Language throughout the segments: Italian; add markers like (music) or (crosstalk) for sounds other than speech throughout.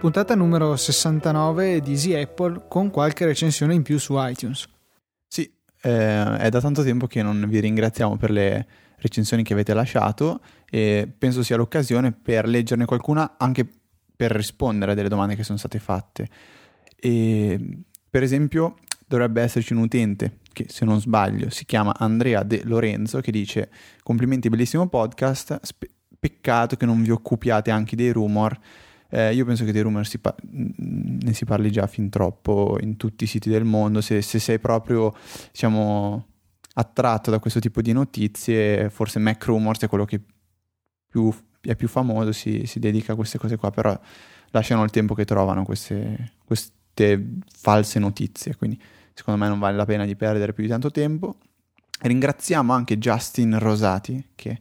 puntata numero 69 di Easy Apple con qualche recensione in più su iTunes. Sì, eh, è da tanto tempo che non vi ringraziamo per le recensioni che avete lasciato e penso sia l'occasione per leggerne qualcuna anche per rispondere a delle domande che sono state fatte. E, per esempio, dovrebbe esserci un utente che, se non sbaglio, si chiama Andrea De Lorenzo che dice complimenti bellissimo podcast, spe- peccato che non vi occupiate anche dei rumor eh, io penso che dei rumor si pa- ne si parli già fin troppo in tutti i siti del mondo. Se, se sei proprio, diciamo, attratto da questo tipo di notizie, forse Mac Rumors è quello che più, è più famoso, si, si, dedica a queste cose qua, però lasciano il tempo che trovano queste, queste false notizie. Quindi secondo me non vale la pena di perdere più di tanto tempo. Ringraziamo anche Justin Rosati che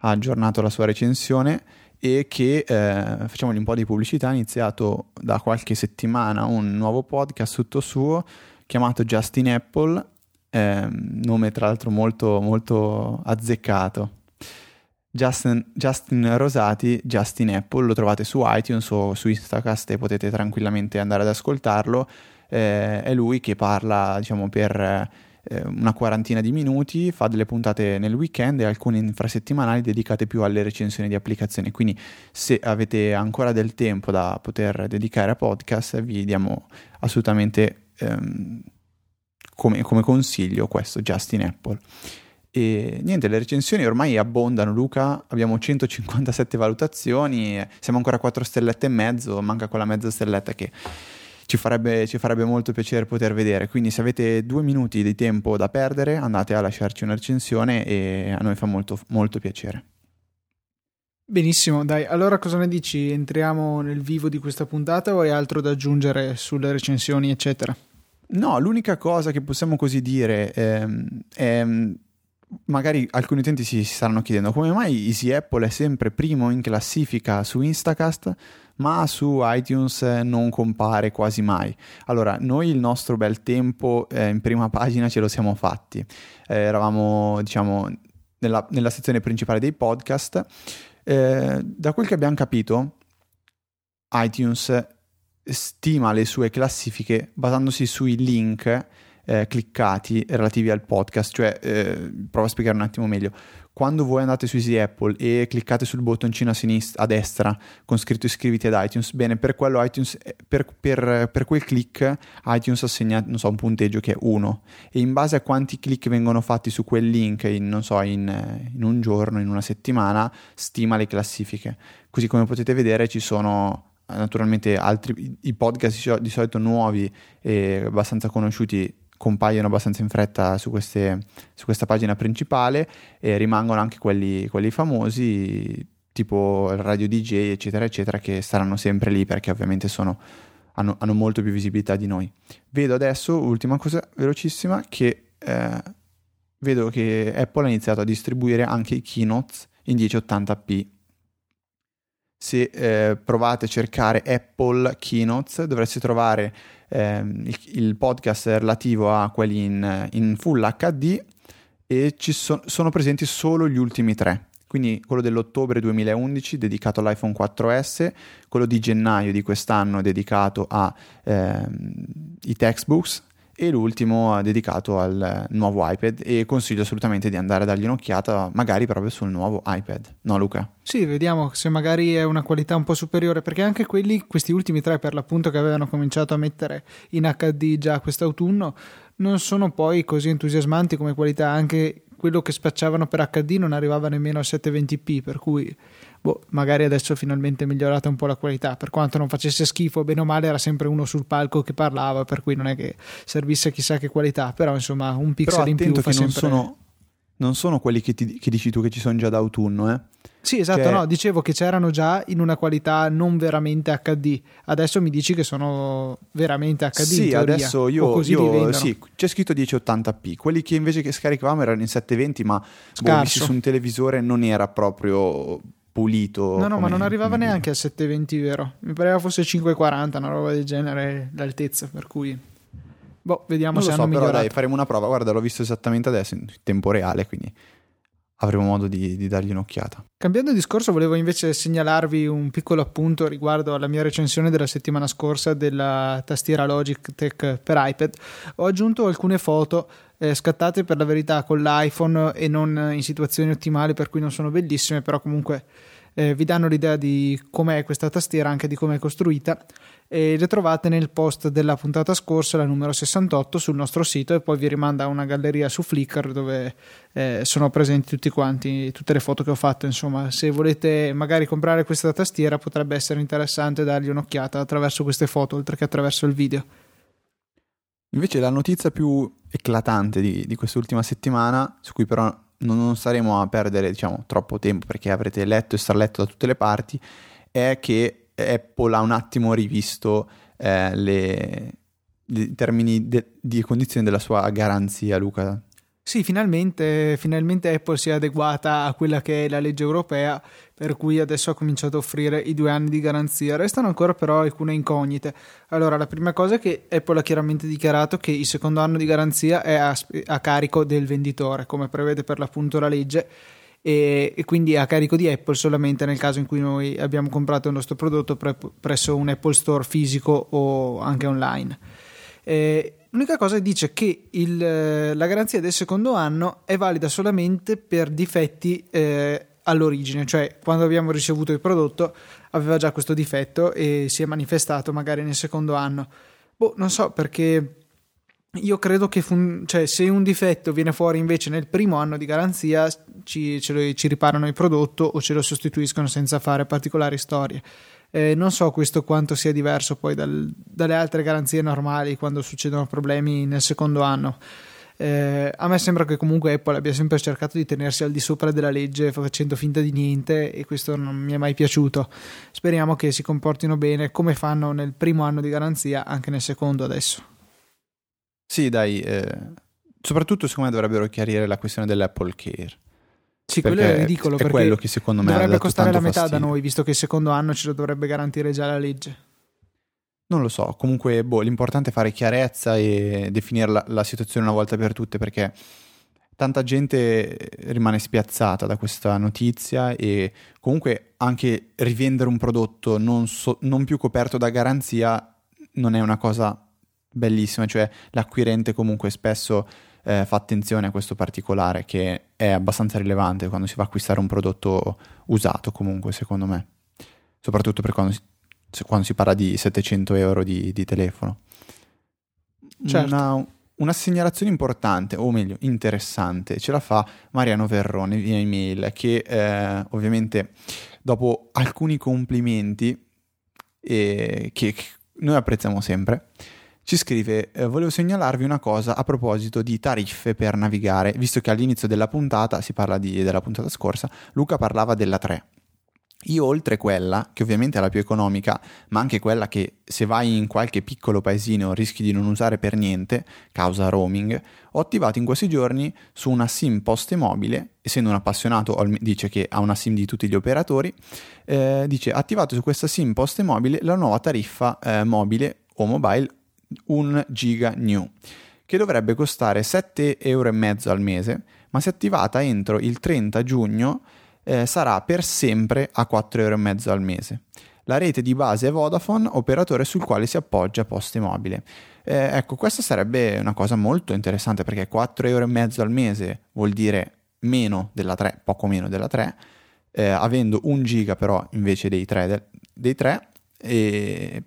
ha aggiornato la sua recensione e che eh, facciamogli un po' di pubblicità, ha iniziato da qualche settimana un nuovo podcast tutto suo chiamato Justin Apple, eh, nome tra l'altro molto, molto azzeccato. Justin, Justin, Rosati, Justin Apple, lo trovate su iTunes o su Instacast e potete tranquillamente andare ad ascoltarlo. Eh, è lui che parla, diciamo, per eh, una quarantina di minuti, fa delle puntate nel weekend e alcune infrasettimanali dedicate più alle recensioni di applicazioni. Quindi se avete ancora del tempo da poter dedicare a podcast, vi diamo assolutamente ehm, come, come consiglio questo, Justin Apple. E niente, le recensioni ormai abbondano, Luca. Abbiamo 157 valutazioni, siamo ancora a 4 stellette e mezzo, manca quella mezza stelletta che ci farebbe, ci farebbe molto piacere poter vedere. Quindi se avete due minuti di tempo da perdere andate a lasciarci una recensione e a noi fa molto, molto piacere. Benissimo, dai, allora cosa ne dici? Entriamo nel vivo di questa puntata o hai altro da aggiungere sulle recensioni, eccetera? No, l'unica cosa che possiamo così dire ehm, è, è magari alcuni utenti si, si staranno chiedendo come mai Easy Apple è sempre primo in classifica su Instacast ma su iTunes non compare quasi mai. Allora, noi il nostro bel tempo eh, in prima pagina ce lo siamo fatti. Eh, eravamo, diciamo, nella, nella, sezione principale dei podcast. Eh, da quel che abbiamo capito, iTunes stima le sue classifiche basandosi sui link eh, cliccati relativi al podcast, cioè eh, provo a spiegare un attimo meglio quando voi andate su Easy Apple e cliccate sul bottoncino a sinistra, a destra con scritto iscriviti ad iTunes, bene, per iTunes, eh, per, per, per quel click iTunes assegna, so, un punteggio che è 1 e in base a quanti click vengono fatti su quel link in, so, in, in un giorno, in una settimana, stima le classifiche. Così come potete vedere ci sono naturalmente altri, i podcast di solito nuovi e abbastanza conosciuti compaiono abbastanza in fretta su, queste, su questa pagina principale e rimangono anche quelli, quelli famosi tipo il radio DJ eccetera eccetera che saranno sempre lì perché ovviamente sono, hanno, hanno, molto più visibilità di noi. Vedo adesso, ultima cosa velocissima, che eh, vedo che Apple ha iniziato a distribuire anche i keynotes in 1080p. Se eh, provate a cercare Apple Keynotes dovreste trovare ehm, il, il, podcast relativo a quelli in, in full HD e ci so, sono presenti solo gli ultimi tre. Quindi quello dell'ottobre 2011 dedicato all'iPhone 4S, quello di gennaio di quest'anno dedicato ai ehm, textbooks e l'ultimo dedicato al nuovo iPad e consiglio assolutamente di andare a dargli un'occhiata magari proprio sul nuovo iPad, no Luca? Sì, vediamo se magari è una qualità un po' superiore perché anche quelli, questi ultimi tre per l'appunto che avevano cominciato a mettere in HD già quest'autunno non sono poi così entusiasmanti come qualità, anche quello che spacciavano per HD non arrivava nemmeno a 720p per cui boh, magari adesso finalmente è migliorata un po' la qualità, per quanto non facesse schifo, bene o male era sempre uno sul palco che parlava, per cui non è che servisse chissà che qualità, però insomma un pixel in più fa sempre... Sono, non sono quelli che, ti, che, dici tu che ci sono già d'autunno, eh? Sì, esatto, cioè... no, dicevo che c'erano già in una qualità non veramente HD. Adesso mi dici che sono veramente HD. Sì, adesso io, io sì, c'è scritto 1080p. Quelli che invece che scaricavamo erano in 720, ma boh, su un televisore non era proprio pulito. No, no, ma non arrivava neanche a 720, vero? Mi pareva fosse 540, una roba del genere, l'altezza, per cui... Boh, vediamo non se lo so, hanno però migliorato. dai, faremo una prova. Guarda, l'ho visto esattamente adesso, in tempo reale, quindi avremo modo di, di, dargli un'occhiata. Cambiando discorso, volevo invece segnalarvi un piccolo appunto riguardo alla mia recensione della settimana scorsa della tastiera Logitech per iPad. Ho aggiunto alcune foto eh, scattate per la verità con l'iPhone e non in situazioni ottimali, per cui non sono bellissime, però comunque eh, vi danno l'idea di com'è questa tastiera, anche di come è costruita e le trovate nel post della puntata scorsa, la numero 68, sul nostro sito e poi vi rimanda a una galleria su Flickr dove eh, sono presenti tutti quanti, tutte le foto che ho fatto. Insomma, se volete magari comprare questa tastiera potrebbe essere interessante dargli un'occhiata attraverso queste foto oltre che attraverso il video. Invece la notizia più eclatante di, di quest'ultima settimana, su cui però non, non staremo a perdere diciamo, troppo tempo perché avrete letto e straletto da tutte le parti, è che Apple ha un attimo rivisto eh, le, i termini de, di condizione della sua garanzia, Luca. Sì, finalmente, finalmente, Apple si è adeguata a quella che è la legge europea, per cui adesso ha cominciato a offrire i due anni di garanzia. Restano ancora però alcune incognite. Allora, la prima cosa è che Apple ha chiaramente dichiarato che il secondo anno di garanzia è a, a carico del venditore, come prevede per l'appunto la legge e, e, quindi a carico di Apple solamente nel caso in cui noi abbiamo comprato il nostro prodotto pre- presso un Apple Store fisico o anche online. Eh, l'unica cosa è dice che il, la garanzia del secondo anno è valida solamente per difetti eh, all'origine, cioè quando abbiamo ricevuto il prodotto aveva già questo difetto e si è manifestato magari nel secondo anno. Boh, non so perché io credo che fun- cioè, se un difetto viene fuori invece nel primo anno di garanzia ci, lo, ci riparano il prodotto o ce lo sostituiscono senza fare particolari storie. Eh, non so questo quanto sia diverso poi dal, dalle altre garanzie normali quando succedono problemi nel secondo anno. Eh, a me sembra che comunque Apple abbia sempre cercato di tenersi al di sopra della legge facendo finta di niente e questo non mi è mai piaciuto. Speriamo che si comportino bene come fanno nel primo anno di garanzia anche nel secondo adesso. Sì, dai, eh, soprattutto secondo me dovrebbero chiarire la questione dell'Apple Care. Sì, quello è ridicolo è perché quello che secondo me dovrebbe costare la metà fastidio. da noi, visto che il secondo anno ce lo dovrebbe garantire già la legge. Non lo so, comunque boh, l'importante è fare chiarezza e definire la, la situazione una volta per tutte perché tanta gente rimane spiazzata da questa notizia e comunque anche rivendere un prodotto non, so, non più coperto da garanzia non è una cosa bellissima, cioè l'acquirente comunque spesso eh, fa attenzione a questo particolare che è abbastanza rilevante quando si va a acquistare un prodotto usato comunque secondo me, soprattutto per quando si, quando si parla di 700 euro di, di telefono. Certo. Una, una segnalazione importante, o meglio interessante, ce la fa Mariano Verrone via email che eh, ovviamente dopo alcuni complimenti eh, che noi apprezziamo sempre, ci scrive eh, volevo segnalarvi una cosa a proposito di tariffe per navigare, visto che all'inizio della puntata, si parla di, della puntata scorsa, Luca parlava della 3. Io oltre quella, che ovviamente è la più economica, ma anche quella che se vai in qualche piccolo paesino rischi di non usare per niente, causa roaming, ho attivato in questi giorni su una SIM poste mobile, essendo un appassionato dice che ha una SIM di tutti gli operatori, eh, dice attivato su questa SIM poste mobile la nuova tariffa eh, mobile o mobile 1 giga new, che dovrebbe costare 7,5 euro al mese, ma se attivata entro il 30 giugno eh, sarà per sempre a 4,5 euro al mese. La rete di base è Vodafone, operatore sul quale si appoggia Poste Mobile. Eh, ecco, questa sarebbe una cosa molto interessante perché 4,5 euro al mese vuol dire meno della 3, poco meno della 3, eh, avendo 1 giga però invece dei 3, de- dei 3 e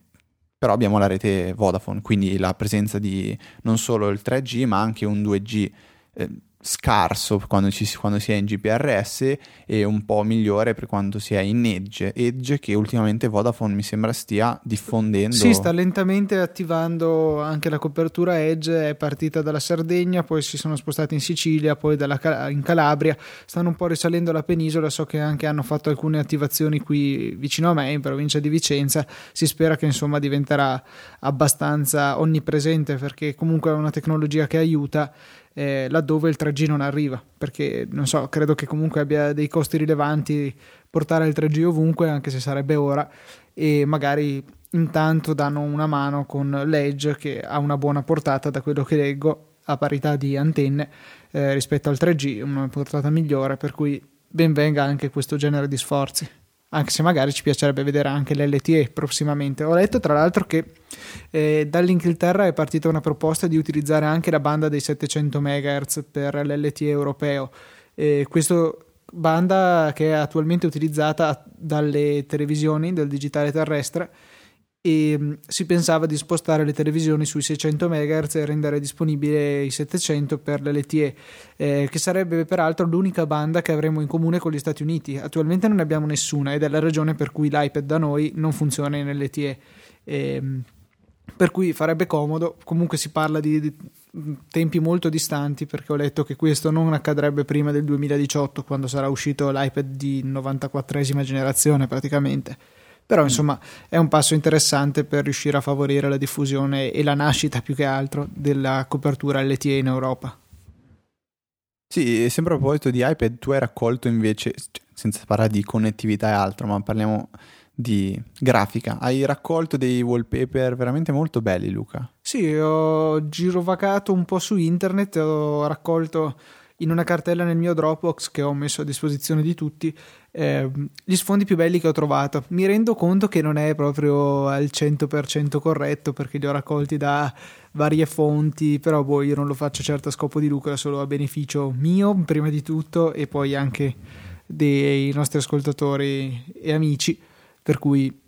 però abbiamo la rete Vodafone, quindi la presenza di non solo il 3G ma anche un 2G. Eh, scarso quando, ci, quando, si è in GPRS e un po' migliore per quando si è in Edge. Edge che ultimamente Vodafone mi sembra stia diffondendo. Sì, sta lentamente attivando anche la copertura Edge, è partita dalla Sardegna, poi si sono spostati in Sicilia, poi dalla, in Calabria, stanno un po' risalendo la penisola, so che anche hanno fatto alcune attivazioni qui vicino a me, in provincia di Vicenza, si spera che insomma diventerà abbastanza onnipresente perché comunque è una tecnologia che aiuta eh, laddove il 3G non arriva, perché non so, credo che comunque abbia dei costi rilevanti portare il 3G ovunque, anche se sarebbe ora, e magari intanto danno una mano con l'Edge che ha una buona portata da quello che leggo a parità di antenne eh, rispetto al 3G, una portata migliore, per cui ben venga anche questo genere di sforzi. Anche se magari ci piacerebbe vedere anche l'LTE prossimamente. Ho letto tra l'altro che eh, dall'Inghilterra è partita una proposta di utilizzare anche la banda dei 700 MHz per l'LTE europeo. Eh, questo banda che è attualmente utilizzata dalle televisioni del digitale terrestre e mm, si pensava di spostare le televisioni sui 600 MHz e rendere disponibile i 700 per l'LTE, eh, che sarebbe peraltro l'unica banda che avremo in comune con gli Stati Uniti. Attualmente non ne abbiamo nessuna ed è la ragione per cui l'iPad da noi non funziona in LTE. Eh, per cui farebbe comodo. Comunque si parla di, di, tempi molto distanti perché ho letto che questo non accadrebbe prima del 2018 quando sarà uscito l'iPad di 94esima generazione praticamente. Però insomma è un passo interessante per riuscire a favorire la diffusione e la nascita più che altro della copertura LTE in Europa. Sì, sempre a proposito di iPad, tu hai raccolto invece, senza parlare di connettività e altro, ma parliamo di grafica. Hai raccolto dei wallpaper veramente molto belli, Luca. Sì, ho girovacato un po' su internet, ho raccolto in una cartella nel mio Dropbox che ho messo a disposizione di tutti eh, gli sfondi più belli che ho trovato. Mi rendo conto che non è proprio al 100% corretto perché li ho raccolti da varie fonti, però boh, io non lo faccio certo a scopo di lucro, solo a beneficio mio prima di tutto e poi anche dei nostri ascoltatori e amici, per cui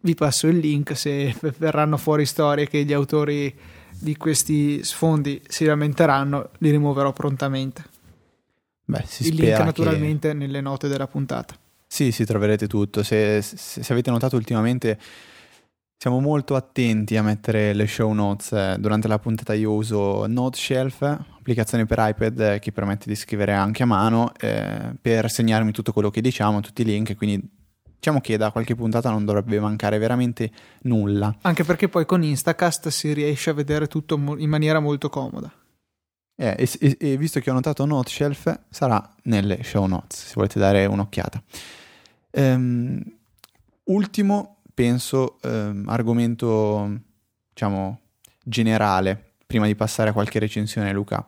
vi passo il link se (laughs) verranno fuori storie che gli autori di questi sfondi si lamenteranno, li rimuoverò prontamente. Beh, si il link naturalmente che... nelle note della puntata. Sì, sì, troverete tutto. Se, se, se, avete notato ultimamente siamo molto attenti a mettere le show notes. Eh, durante la puntata io uso NoteShelf, applicazione per iPad che permette di scrivere anche a mano eh, per segnarmi tutto quello che diciamo, tutti i link, quindi diciamo che da qualche puntata non dovrebbe mancare veramente nulla. Anche perché poi con Instacast si riesce a vedere tutto in maniera molto comoda. Eh, e, e, e, visto che ho notato Noteshelf, sarà nelle show notes, se volete dare un'occhiata. Ehm, ultimo, penso, ehm, argomento, diciamo, generale, prima di passare a qualche recensione, Luca.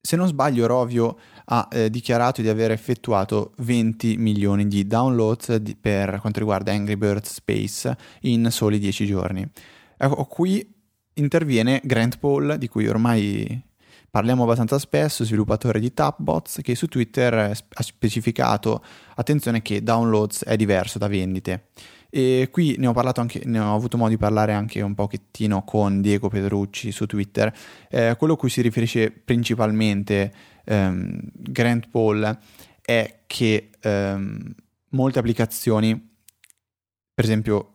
Se non sbaglio, Rovio ha eh, dichiarato di aver effettuato 20 milioni di download di, per quanto riguarda Angry Birds Space in soli 10 giorni. Ecco, qui interviene Grant Paul, di cui ormai Parliamo abbastanza spesso, sviluppatore di Tapbots, che su Twitter ha specificato, attenzione che downloads è diverso da vendite. E qui ne ho, anche, ne ho avuto modo di parlare anche un pochettino con Diego Pedrucci su Twitter. Eh, quello a cui si riferisce principalmente ehm, Grant Paul è che ehm, molte applicazioni, per esempio,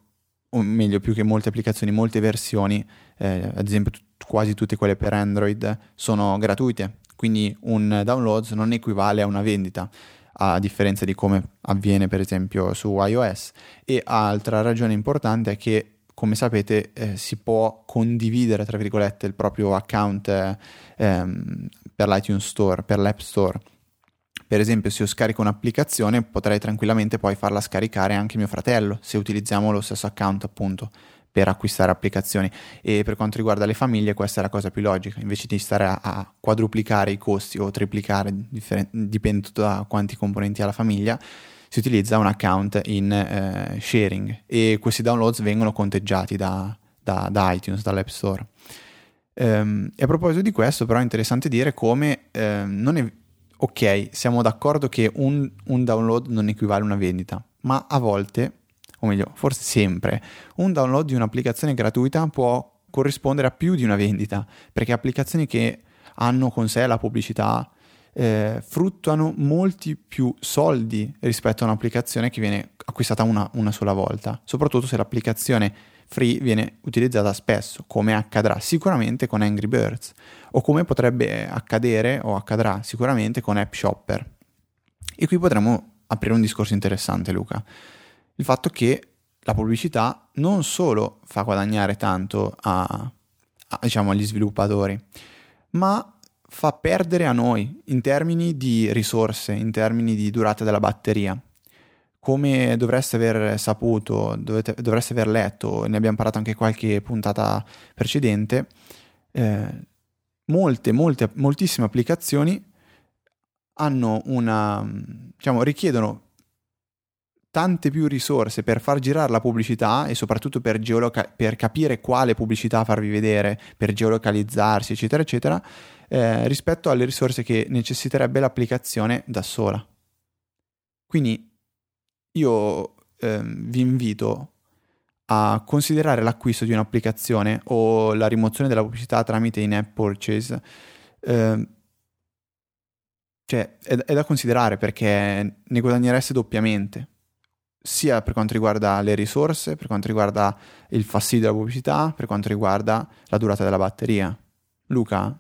o meglio più che molte applicazioni, molte versioni, eh, ad esempio quasi tutte quelle per Android sono gratuite, quindi un download non equivale a una vendita, a differenza di come avviene per esempio su iOS. E altra ragione importante è che come sapete eh, si può condividere tra virgolette il proprio account eh, ehm, per l'iTunes Store, per l'App Store. Per esempio, se io scarico un'applicazione, potrei tranquillamente poi farla scaricare anche mio fratello, se utilizziamo lo stesso account, appunto per acquistare applicazioni. E per quanto riguarda le famiglie questa è la cosa più logica. Invece di stare a, a quadruplicare i costi o triplicare differen- dipende da quanti componenti ha la famiglia si utilizza un account in eh, sharing. E questi downloads vengono conteggiati da, da, da iTunes, dall'App Store. Ehm, e a proposito di questo, però, è interessante dire come eh, non è ok, siamo d'accordo che un, un download non equivale a una vendita, ma a volte o meglio, forse sempre, un download di un'applicazione gratuita può corrispondere a più di una vendita, perché applicazioni che hanno con sé la pubblicità eh, fruttano molti più soldi rispetto a un'applicazione che viene acquistata una, una sola volta, soprattutto se l'applicazione free viene utilizzata spesso, come accadrà sicuramente con Angry Birds, o come potrebbe accadere o accadrà sicuramente con App Shopper. E qui potremmo aprire un discorso interessante, Luca il fatto che la pubblicità non solo fa guadagnare tanto a, a, diciamo, agli sviluppatori, ma fa perdere a noi in termini di risorse, in termini di durata della batteria. Come dovreste aver saputo, dovete, dovreste aver letto, ne abbiamo parlato anche qualche puntata precedente, eh, molte, molte, moltissime applicazioni hanno una, diciamo, richiedono tante più risorse per far girare la pubblicità e soprattutto per, geoloca- per capire quale pubblicità farvi vedere, per geolocalizzarsi, eccetera, eccetera, eh, rispetto alle risorse che necessiterebbe l'applicazione da sola. Quindi io eh, vi invito a considerare l'acquisto di un'applicazione o la rimozione della pubblicità tramite in-app purchase, eh, cioè è da considerare perché ne guadagnereste doppiamente, sia per quanto riguarda le risorse, per quanto riguarda il fastidio della pubblicità, per quanto riguarda la durata della batteria. Luca?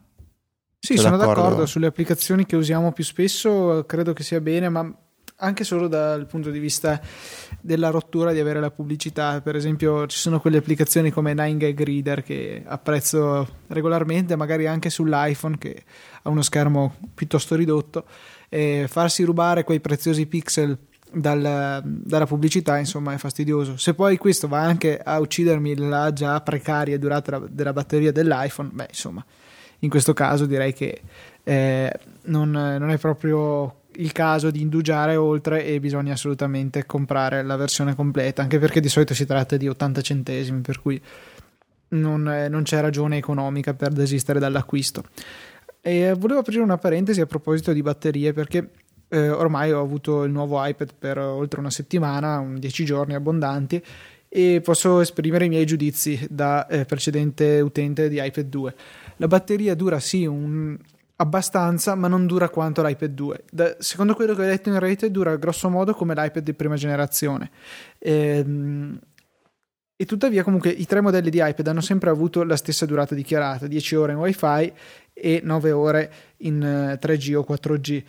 Sì, sono d'accordo? d'accordo sulle applicazioni che usiamo più spesso, credo che sia bene, ma anche solo dal punto di vista della rottura di avere la pubblicità. Per esempio, ci sono quelle applicazioni come 9gag Reader che apprezzo regolarmente, magari anche sull'iPhone che ha uno schermo piuttosto ridotto. Farsi rubare quei preziosi pixel dal, dalla pubblicità, insomma, è fastidioso. Se poi questo va anche a uccidermi la già precaria durata della batteria dell'iPhone, beh, insomma, in questo caso direi che eh, non, non è proprio il caso di indugiare oltre e bisogna assolutamente comprare la versione completa, anche perché di solito si tratta di 80 centesimi, per cui non, eh, non c'è ragione economica per desistere dall'acquisto. E volevo aprire una parentesi a proposito di batterie, perché eh, ormai ho avuto il nuovo iPad per oltre una settimana, 10 giorni abbondanti, e posso esprimere i miei giudizi da eh, precedente utente di iPad 2. La batteria dura sì un, abbastanza, ma non dura quanto l'iPad 2. Da, secondo quello che ho letto in rete, dura grosso modo come l'iPad di prima generazione. Ehm, e tuttavia, comunque, i tre modelli di iPad hanno sempre avuto la stessa durata dichiarata: 10 ore in WiFi e 9 ore in 3G eh, o 4G.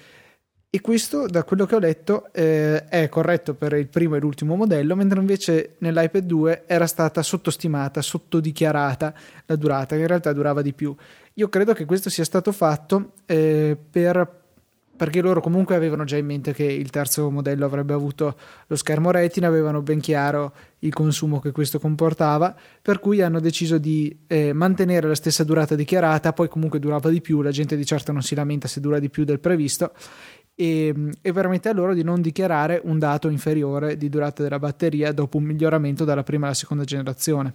E questo, da quello che ho letto, eh, è corretto per il primo e l'ultimo modello, mentre invece nell'iPad 2 era stata sottostimata, sottodichiarata la durata, che in realtà durava di più. Io credo che questo sia stato fatto eh, per perché loro comunque avevano già in mente che il terzo modello avrebbe avuto lo schermo retina, avevano ben chiaro il consumo che questo comportava, per cui hanno deciso di eh, mantenere la stessa durata dichiarata, poi comunque durava di più, la gente di certo non si lamenta se dura di più del previsto e, e permette a loro di non dichiarare un dato inferiore di durata della batteria dopo un miglioramento dalla prima alla seconda generazione.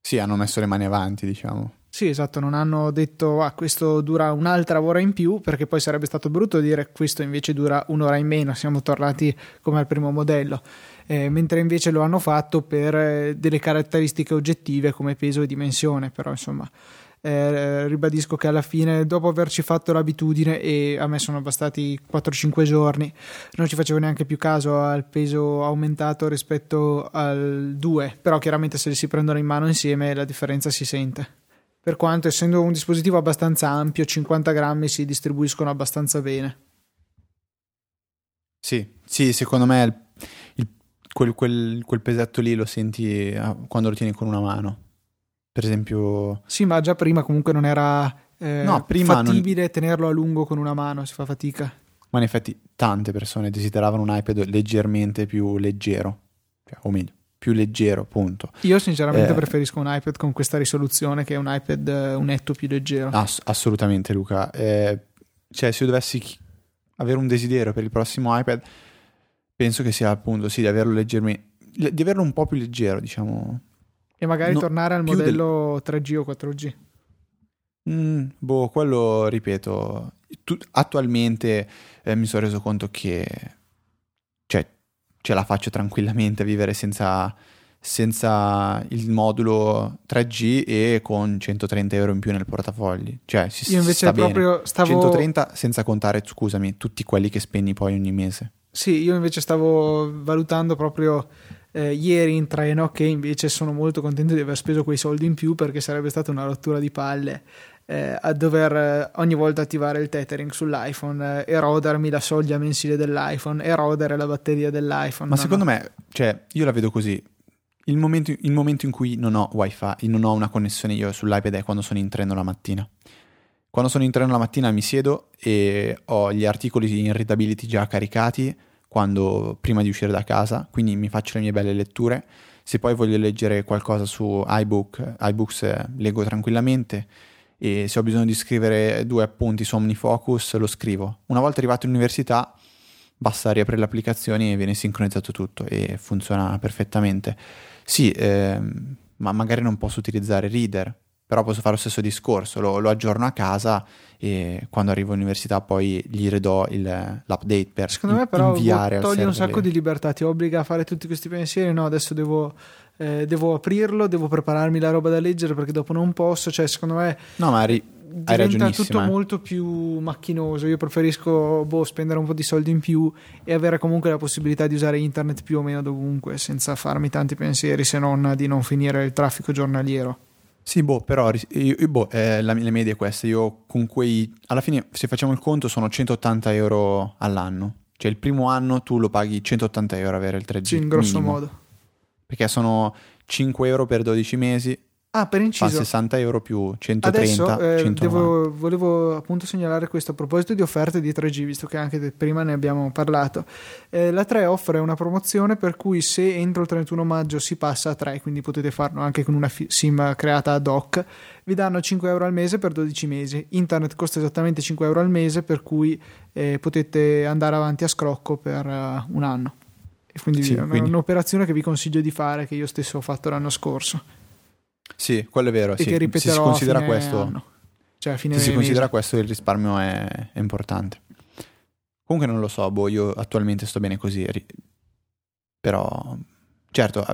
Sì, hanno messo le mani avanti, diciamo. Sì, esatto, non hanno detto ah, questo dura un'altra ora in più, perché poi sarebbe stato brutto dire questo invece dura un'ora in meno, siamo tornati come al primo modello, eh, mentre invece lo hanno fatto per eh, delle caratteristiche oggettive come peso e dimensione, però insomma eh, ribadisco che alla fine dopo averci fatto l'abitudine e a me sono bastati 4-5 giorni non ci facevo neanche più caso al peso aumentato rispetto al 2 però chiaramente se li si prendono in mano insieme la differenza si sente. Per quanto essendo un dispositivo abbastanza ampio 50 grammi si distribuiscono abbastanza bene. Sì, sì secondo me il, il, quel, quel, quel, pesetto lì lo senti ah, quando lo tieni con una mano per esempio sì ma già prima comunque non era eh, no, prima fattibile non... tenerlo a lungo con una mano si fa fatica ma in effetti tante persone desideravano un iPad leggermente più leggero cioè, o meglio più leggero, punto. Io sinceramente eh, preferisco un iPad con questa risoluzione che un iPad eh, un netto più leggero. Ass- assolutamente Luca. Eh, cioè se io dovessi avere un desiderio per il prossimo iPad, penso che sia appunto sì di averlo leggermente, di averlo un po' più leggero, diciamo. E magari no, tornare al modello del... 3G o 4G. Mm, boh, quello ripeto, tu, attualmente eh, mi sono reso conto che cioè ce la faccio tranquillamente a vivere senza, senza il modulo 3G e con 130 euro in più nel portafogli. Cioè, si, Io invece proprio stavo... 130 senza contare, scusami, tutti quelli che spendi poi ogni mese. Sì, io invece stavo valutando proprio eh, ieri in treno che invece sono molto contento di aver speso quei soldi in più perché sarebbe stata una rottura di palle eh, a dover eh, ogni volta attivare il tethering sull'iPhone, eh, erodermi la soglia mensile dell'iPhone, erodere la batteria dell'iPhone. Ma no, secondo no. me, cioè, io la vedo così. Il momento, il momento in cui non ho wifi, non ho una connessione io sull'iPad è quando sono in treno la mattina. Quando sono in treno la mattina mi siedo e ho gli articoli in readability già caricati quando, prima di uscire da casa, quindi mi faccio le mie belle letture. Se poi voglio leggere qualcosa su iBook, iBooks eh, leggo tranquillamente e se ho bisogno di scrivere due appunti su OmniFocus lo scrivo. Una volta arrivato in università basta riaprire le applicazioni e viene sincronizzato tutto e funziona perfettamente. Sì, ehm, ma magari non posso utilizzare Reader, però posso fare lo stesso discorso, lo, lo, aggiorno a casa e quando arrivo all'università poi gli ridò il, l'update per Secondo me però inviare toglie un sacco di libertà, ti obbliga a fare tutti questi pensieri, no adesso devo, eh, devo aprirlo, devo prepararmi la roba da leggere perché dopo non posso, cioè secondo me... No, ma ri- diventa tutto eh. molto più macchinoso. Io preferisco boh, spendere un po' di soldi in più e avere comunque la possibilità di usare internet più o meno dovunque senza farmi tanti pensieri se non di non finire il traffico giornaliero. Sì, boh, però io, boh, eh, la, le medie queste. Io con quei. Alla fine, se facciamo il conto, sono 180 euro all'anno. Cioè, il primo anno tu lo paghi 180 euro avere il 3G. Sì, in grosso minimo. modo. Perché sono 5 euro per 12 mesi Ah, per inciso. Fa 60 euro più 130. Adesso eh, devo, volevo appunto segnalare questo a proposito di offerte di 3G, visto che anche prima ne abbiamo parlato. Eh, la 3 offre una promozione per cui se entro il 31 maggio si passa a 3, quindi potete farlo anche con una SIM creata ad hoc, vi danno 5 euro al mese per 12 mesi. Internet costa esattamente 5 euro al mese, per cui eh, potete andare avanti a scrocco per uh, un anno. E quindi, sì, è quindi un'operazione che vi consiglio di fare, che io stesso ho fatto l'anno scorso. Sì, quello è vero. E sì. che ripeterò se si considera questo, anno. Cioè, fine se si considera mese. questo, il risparmio è, è, importante. Comunque non lo so, boh, io attualmente sto bene così. Però, certo,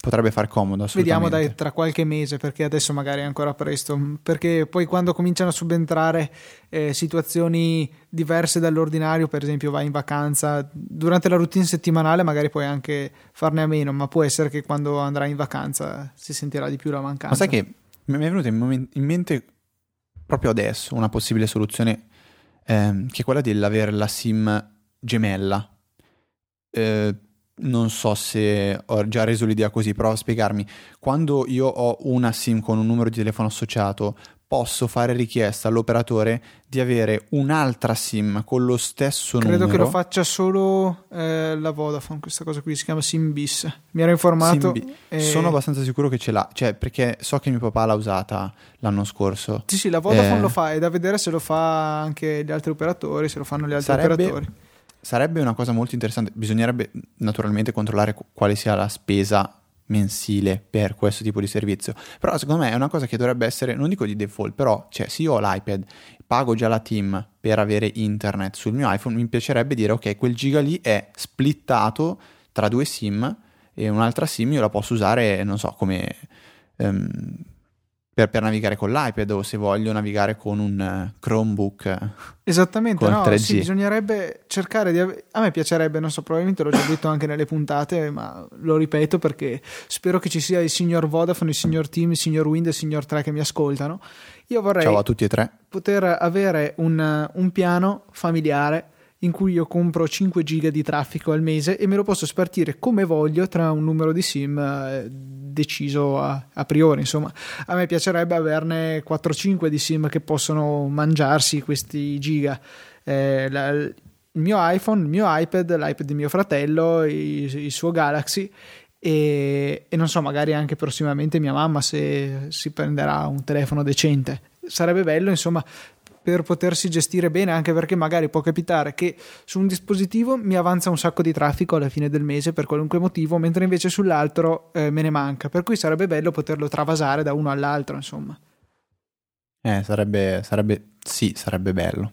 potrebbe far comodo. Vediamo dai tra qualche mese, perché adesso magari è ancora presto. Perché poi quando cominciano a subentrare eh, situazioni diverse dall'ordinario, per esempio vai in vacanza, durante la routine settimanale magari puoi anche farne a meno, ma può essere che quando andrai in vacanza si sentirà di più la mancanza. Ma sai che mi è venuta in, mente proprio adesso una possibile soluzione ehm, che è quella dell'avere la SIM gemella. Eh, non so se ho già reso l'idea così, provo a spiegarmi. Quando io ho una SIM con un numero di telefono associato, posso fare richiesta all'operatore di avere un'altra SIM con lo stesso Credo numero. che lo faccia solo eh, la Vodafone, questa cosa qui si chiama SIM bis. Mi ero informato. E... Sono abbastanza sicuro che ce l'ha, cioè perché so che mio papà l'ha usata l'anno scorso. Sì, sì, la Vodafone eh... lo fa, è da vedere se lo fa anche gli altri operatori, se lo fanno gli altri Sarebbe... operatori sarebbe una cosa molto interessante. Bisognerebbe naturalmente controllare quale sia la spesa mensile per questo tipo di servizio. Però secondo me è una cosa che dovrebbe essere, non dico di default, però cioè, se io ho l'iPad, pago già la team per avere internet sul mio iPhone, mi piacerebbe dire ok, quel giga lì è splittato tra due SIM e un'altra SIM io la posso usare, non so, come... Um, per, per, navigare con l'iPad o se voglio navigare con un uh, Chromebook. Esattamente, no, 3G. sì, bisognerebbe cercare di... Ave- a me piacerebbe, non so, probabilmente l'ho già detto anche nelle puntate, ma lo ripeto perché spero che ci sia il signor Vodafone, il signor Team, il signor Wind e il signor 3 che mi ascoltano. Io vorrei Ciao a tutti e tre. poter avere un, un piano familiare in cui io compro 5 giga di traffico al mese e me lo posso spartire come voglio tra un numero di SIM eh, deciso a, a, priori. Insomma, a me piacerebbe averne 4-5 di SIM che possono mangiarsi questi giga. Eh, la, il mio iPhone, il mio iPad, l'iPad di mio fratello, il, il suo Galaxy e, e, non so, magari anche prossimamente mia mamma se si prenderà un telefono decente. Sarebbe bello, insomma, per potersi gestire bene, anche perché magari può capitare che su un dispositivo mi avanza un sacco di traffico alla fine del mese per qualunque motivo, mentre invece sull'altro eh, me ne manca. Per cui sarebbe bello poterlo travasare da uno all'altro, insomma. Eh, sarebbe, sarebbe, sì, sarebbe bello.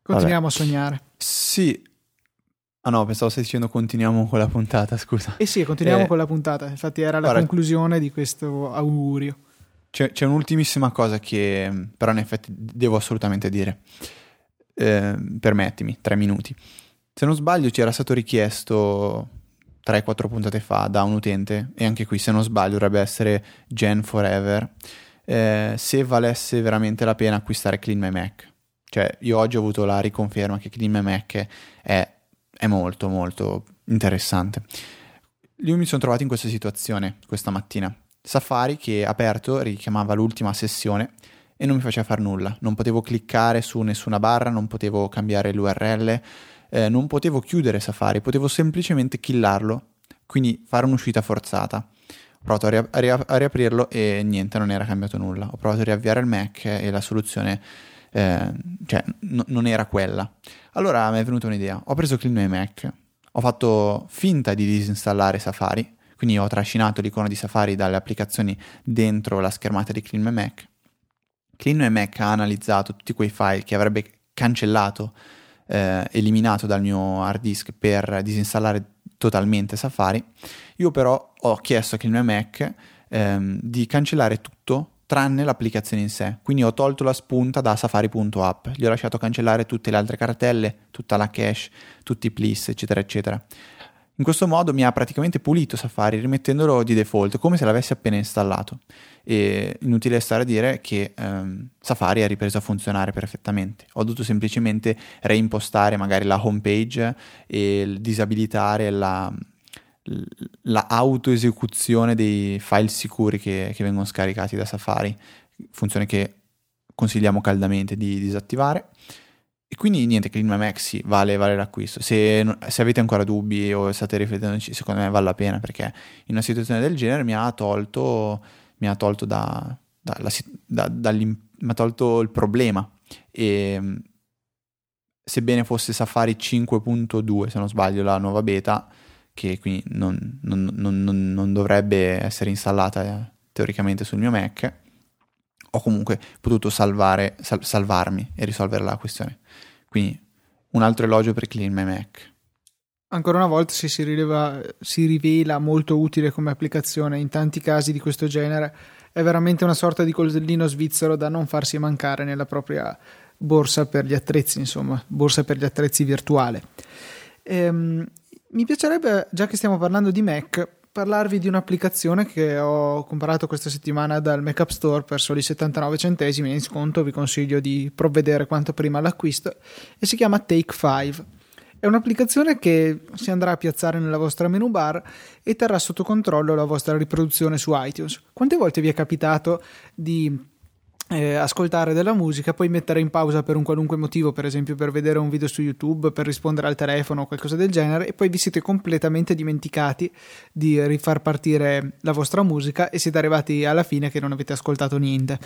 Continuiamo Vabbè. a sognare. Sì. Ah no, pensavo stai dicendo continuiamo con la puntata, scusa. Eh sì, continuiamo eh, con la puntata, infatti era la guarda, conclusione di questo augurio. C'è, c'è, un'ultimissima cosa che però in effetti devo assolutamente dire. Eh, permettimi, tre minuti. Se non sbaglio ci era stato richiesto 3-4 puntate fa da un utente, e anche qui se non sbaglio dovrebbe essere Gen Forever, eh, se valesse veramente la pena acquistare Clean My Mac. Cioè io oggi ho avuto la riconferma che Clean My Mac è, è molto molto interessante. Io mi sono trovato in questa situazione questa mattina Safari che aperto richiamava l'ultima sessione e non mi faceva fare nulla. Non potevo cliccare su nessuna barra, non potevo cambiare l'URL, eh, non potevo chiudere Safari, potevo semplicemente killarlo, quindi fare un'uscita forzata. Ho provato a, ria- a, ria- a, riaprirlo e niente, non era cambiato nulla. Ho provato a riavviare il Mac e la soluzione eh, cioè, n- non era quella. Allora mi è venuta un'idea. Ho preso Clean My Mac, ho fatto finta di disinstallare Safari, quindi ho trascinato l'icona di Safari dalle applicazioni dentro la schermata di Clean My Mac. Ha analizzato tutti quei file che avrebbe cancellato, eh, eliminato dal mio hard disk per disinstallare totalmente Safari. Io però ho chiesto a Clean My Mac ehm, di cancellare tutto tranne l'applicazione in sé. Quindi ho tolto la spunta da safari.app, gli ho lasciato cancellare tutte le altre cartelle, tutta la cache, tutti i please, eccetera, eccetera. In questo modo mi ha praticamente pulito Safari rimettendolo di default come se l'avessi appena installato. E inutile stare a dire che ehm, Safari ha ripreso a funzionare perfettamente. Ho dovuto semplicemente reimpostare magari la home page e disabilitare la, la autoesecuzione dei file sicuri che, che, vengono scaricati da Safari, funzione che consigliamo caldamente di disattivare. E quindi niente, Clean My sì, vale, vale l'acquisto. Se, se, avete ancora dubbi o state riflettendoci, secondo me vale la pena perché in una situazione del genere mi ha tolto, mi ha tolto, da, da, la, da, mi ha tolto il problema. E sebbene fosse Safari 5.2, se non sbaglio, la nuova beta, che quindi non, non, non, non dovrebbe essere installata eh, teoricamente sul mio Mac, ho comunque potuto salvare, sal- salvarmi e risolvere la questione. Quindi un altro elogio per Clean My Mac. Ancora una volta si, si, rileva, si rivela molto utile come applicazione in tanti casi di questo genere. È veramente una sorta di coltellino svizzero da non farsi mancare nella propria borsa per gli attrezzi, insomma, borsa per gli attrezzi virtuale. Ehm, mi piacerebbe, già che stiamo parlando di Mac, parlarvi di un'applicazione che ho comprato questa settimana dal Mac App Store per soli 79 centesimi in sconto, vi consiglio di provvedere quanto prima all'acquisto e si chiama Take 5. È un'applicazione che si andrà a piazzare nella vostra menu bar e terrà sotto controllo la vostra riproduzione su iTunes. Quante volte vi è capitato di eh, ascoltare della musica, poi mettere in pausa per un qualunque motivo, per esempio per vedere un video su YouTube, per rispondere al telefono o qualcosa del genere, e poi vi siete completamente dimenticati di rifar partire la vostra musica e siete arrivati alla fine che non avete ascoltato niente.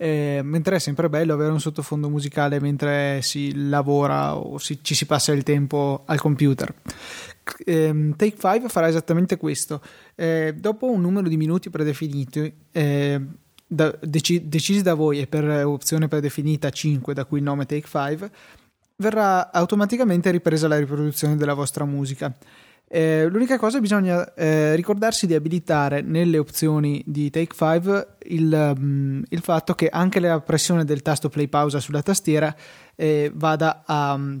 Eh, mentre è sempre bello avere un sottofondo musicale mentre si lavora o si, ci si passa il tempo al computer. Eh, Take 5 farà esattamente questo. Eh, dopo un numero di minuti predefiniti, eh, da, deci, decisi da voi e per opzione predefinita 5, da cui il nome Take 5, verrà automaticamente ripresa la riproduzione della vostra musica. Eh, l'unica cosa bisogna eh, ricordarsi di abilitare nelle opzioni di Take 5 il, um, il, fatto che anche la pressione del tasto play pausa sulla tastiera eh, vada a, um,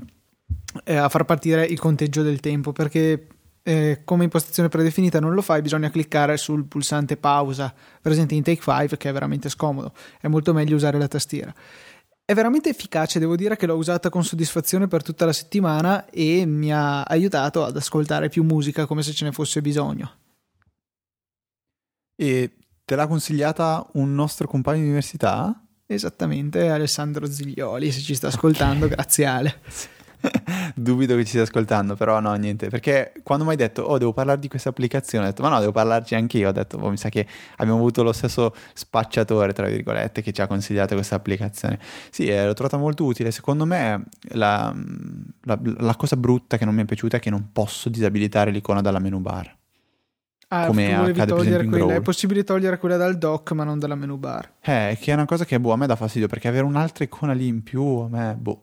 a far partire il conteggio del tempo perché eh, come impostazione predefinita non lo fai, bisogna cliccare sul pulsante pausa presente in Take 5 che è veramente scomodo, è molto meglio usare la tastiera. È veramente efficace, devo dire che l'ho usata con soddisfazione per tutta la settimana e mi ha aiutato ad ascoltare più musica come se ce ne fosse bisogno. E te l'ha consigliata un nostro compagno di università? Esattamente, Alessandro Ziglioli, se ci sta ascoltando, grazie Ale. (laughs) (laughs) Dubito che ci stia ascoltando, però no, niente. Perché quando mi hai detto, oh, devo parlare di questa applicazione, ho detto, ma no, devo parlarci anche io. Ho detto, oh, mi sa che abbiamo avuto lo stesso spacciatore, tra virgolette, che ci ha consigliato questa applicazione. Sì, eh, l'ho trovata molto utile. Secondo me la, la, la cosa brutta che non mi è piaciuta è che non posso disabilitare l'icona dalla menu bar. Ah, come accade togliere quella, è possibile togliere quella dal dock ma non dalla menu bar. Eh, che è una cosa che boh, a me dà fastidio perché avere un'altra icona lì in più a me, boh.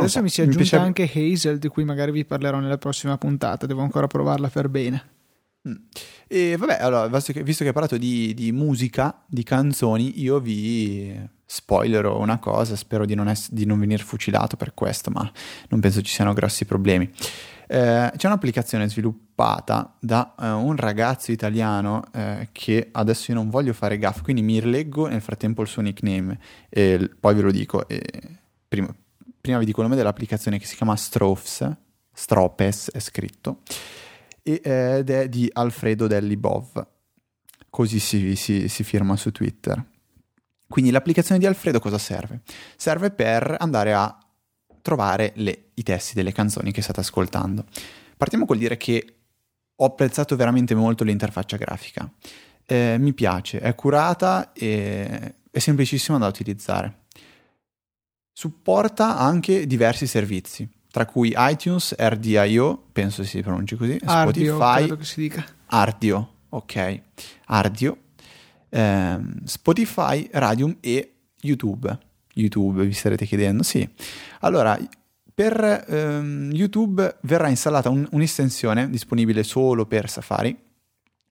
Adesso so, mi si è aggiunta piace... anche Hazel, di cui magari vi parlerò nella prossima puntata. Devo ancora provarla per bene. Mm. E vabbè, allora, visto che, visto che hai parlato di, di, musica, di canzoni, io vi spoilerò una cosa. Spero di non, ess- di non venire fucilato per questo, ma non penso ci siano grossi problemi. Eh, c'è un'applicazione sviluppata da eh, un ragazzo italiano eh, che adesso io non voglio fare gaff, quindi mi rileggo nel frattempo il suo nickname e poi ve lo dico. prima, prima vi dico il nome dell'applicazione che si chiama Strophs, Stropes è scritto, ed è di Alfredo Dellibov, così si, si, si firma su Twitter. Quindi l'applicazione di Alfredo cosa serve? Serve per andare a trovare le, i testi delle canzoni che state ascoltando. Partiamo col dire che ho apprezzato veramente molto l'interfaccia grafica. Eh, mi piace, è curata e è semplicissima da utilizzare. Supporta anche diversi servizi, tra cui iTunes, RDIO, penso si pronunci così, Ardio, Spotify, si dica. Ardio, ok, Ardio, ehm, Spotify, Radium e YouTube. YouTube, vi starete chiedendo, sì. Allora, per ehm, YouTube verrà installata un- un'estensione disponibile solo per Safari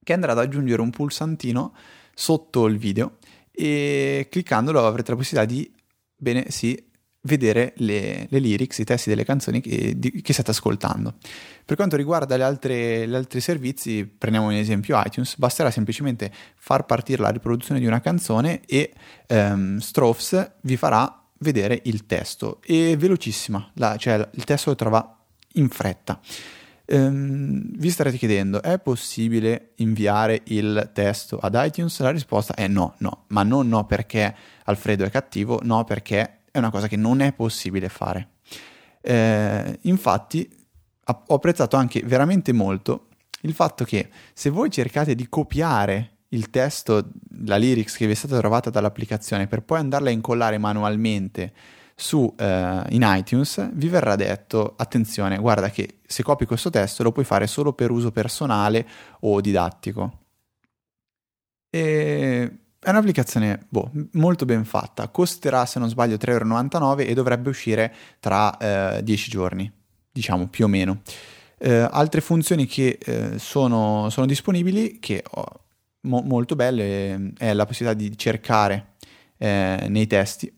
che andrà ad aggiungere un pulsantino sotto il video e cliccandolo avrete la possibilità di, bene, sì, vedere le, le lyrics, i testi delle canzoni che, di- che state ascoltando. Per quanto riguarda gli altri servizi, prendiamo un esempio iTunes, basterà semplicemente far partire la riproduzione di una canzone e ehm, Strophs vi farà vedere il testo. È velocissima, la- cioè il testo lo trova in fretta. Ehm, vi starete chiedendo, è possibile inviare il testo ad iTunes? La risposta è no, no, ma non no perché Alfredo è cattivo, no perché è una cosa che non è possibile fare. Eh, infatti ho apprezzato anche veramente molto il fatto che se voi cercate di copiare il testo, la lyrics che vi è stata trovata dall'applicazione per poi andarla a incollare manualmente su, eh, in iTunes, vi verrà detto attenzione, guarda che se copi questo testo lo puoi fare solo per uso personale o didattico. E è un'applicazione boh, molto ben fatta, costerà se non sbaglio 3,99€ e dovrebbe uscire tra eh, 10 giorni, diciamo più o meno. Eh, altre funzioni che eh, sono, sono disponibili, che ho mo- molto belle, è la possibilità di cercare eh, nei testi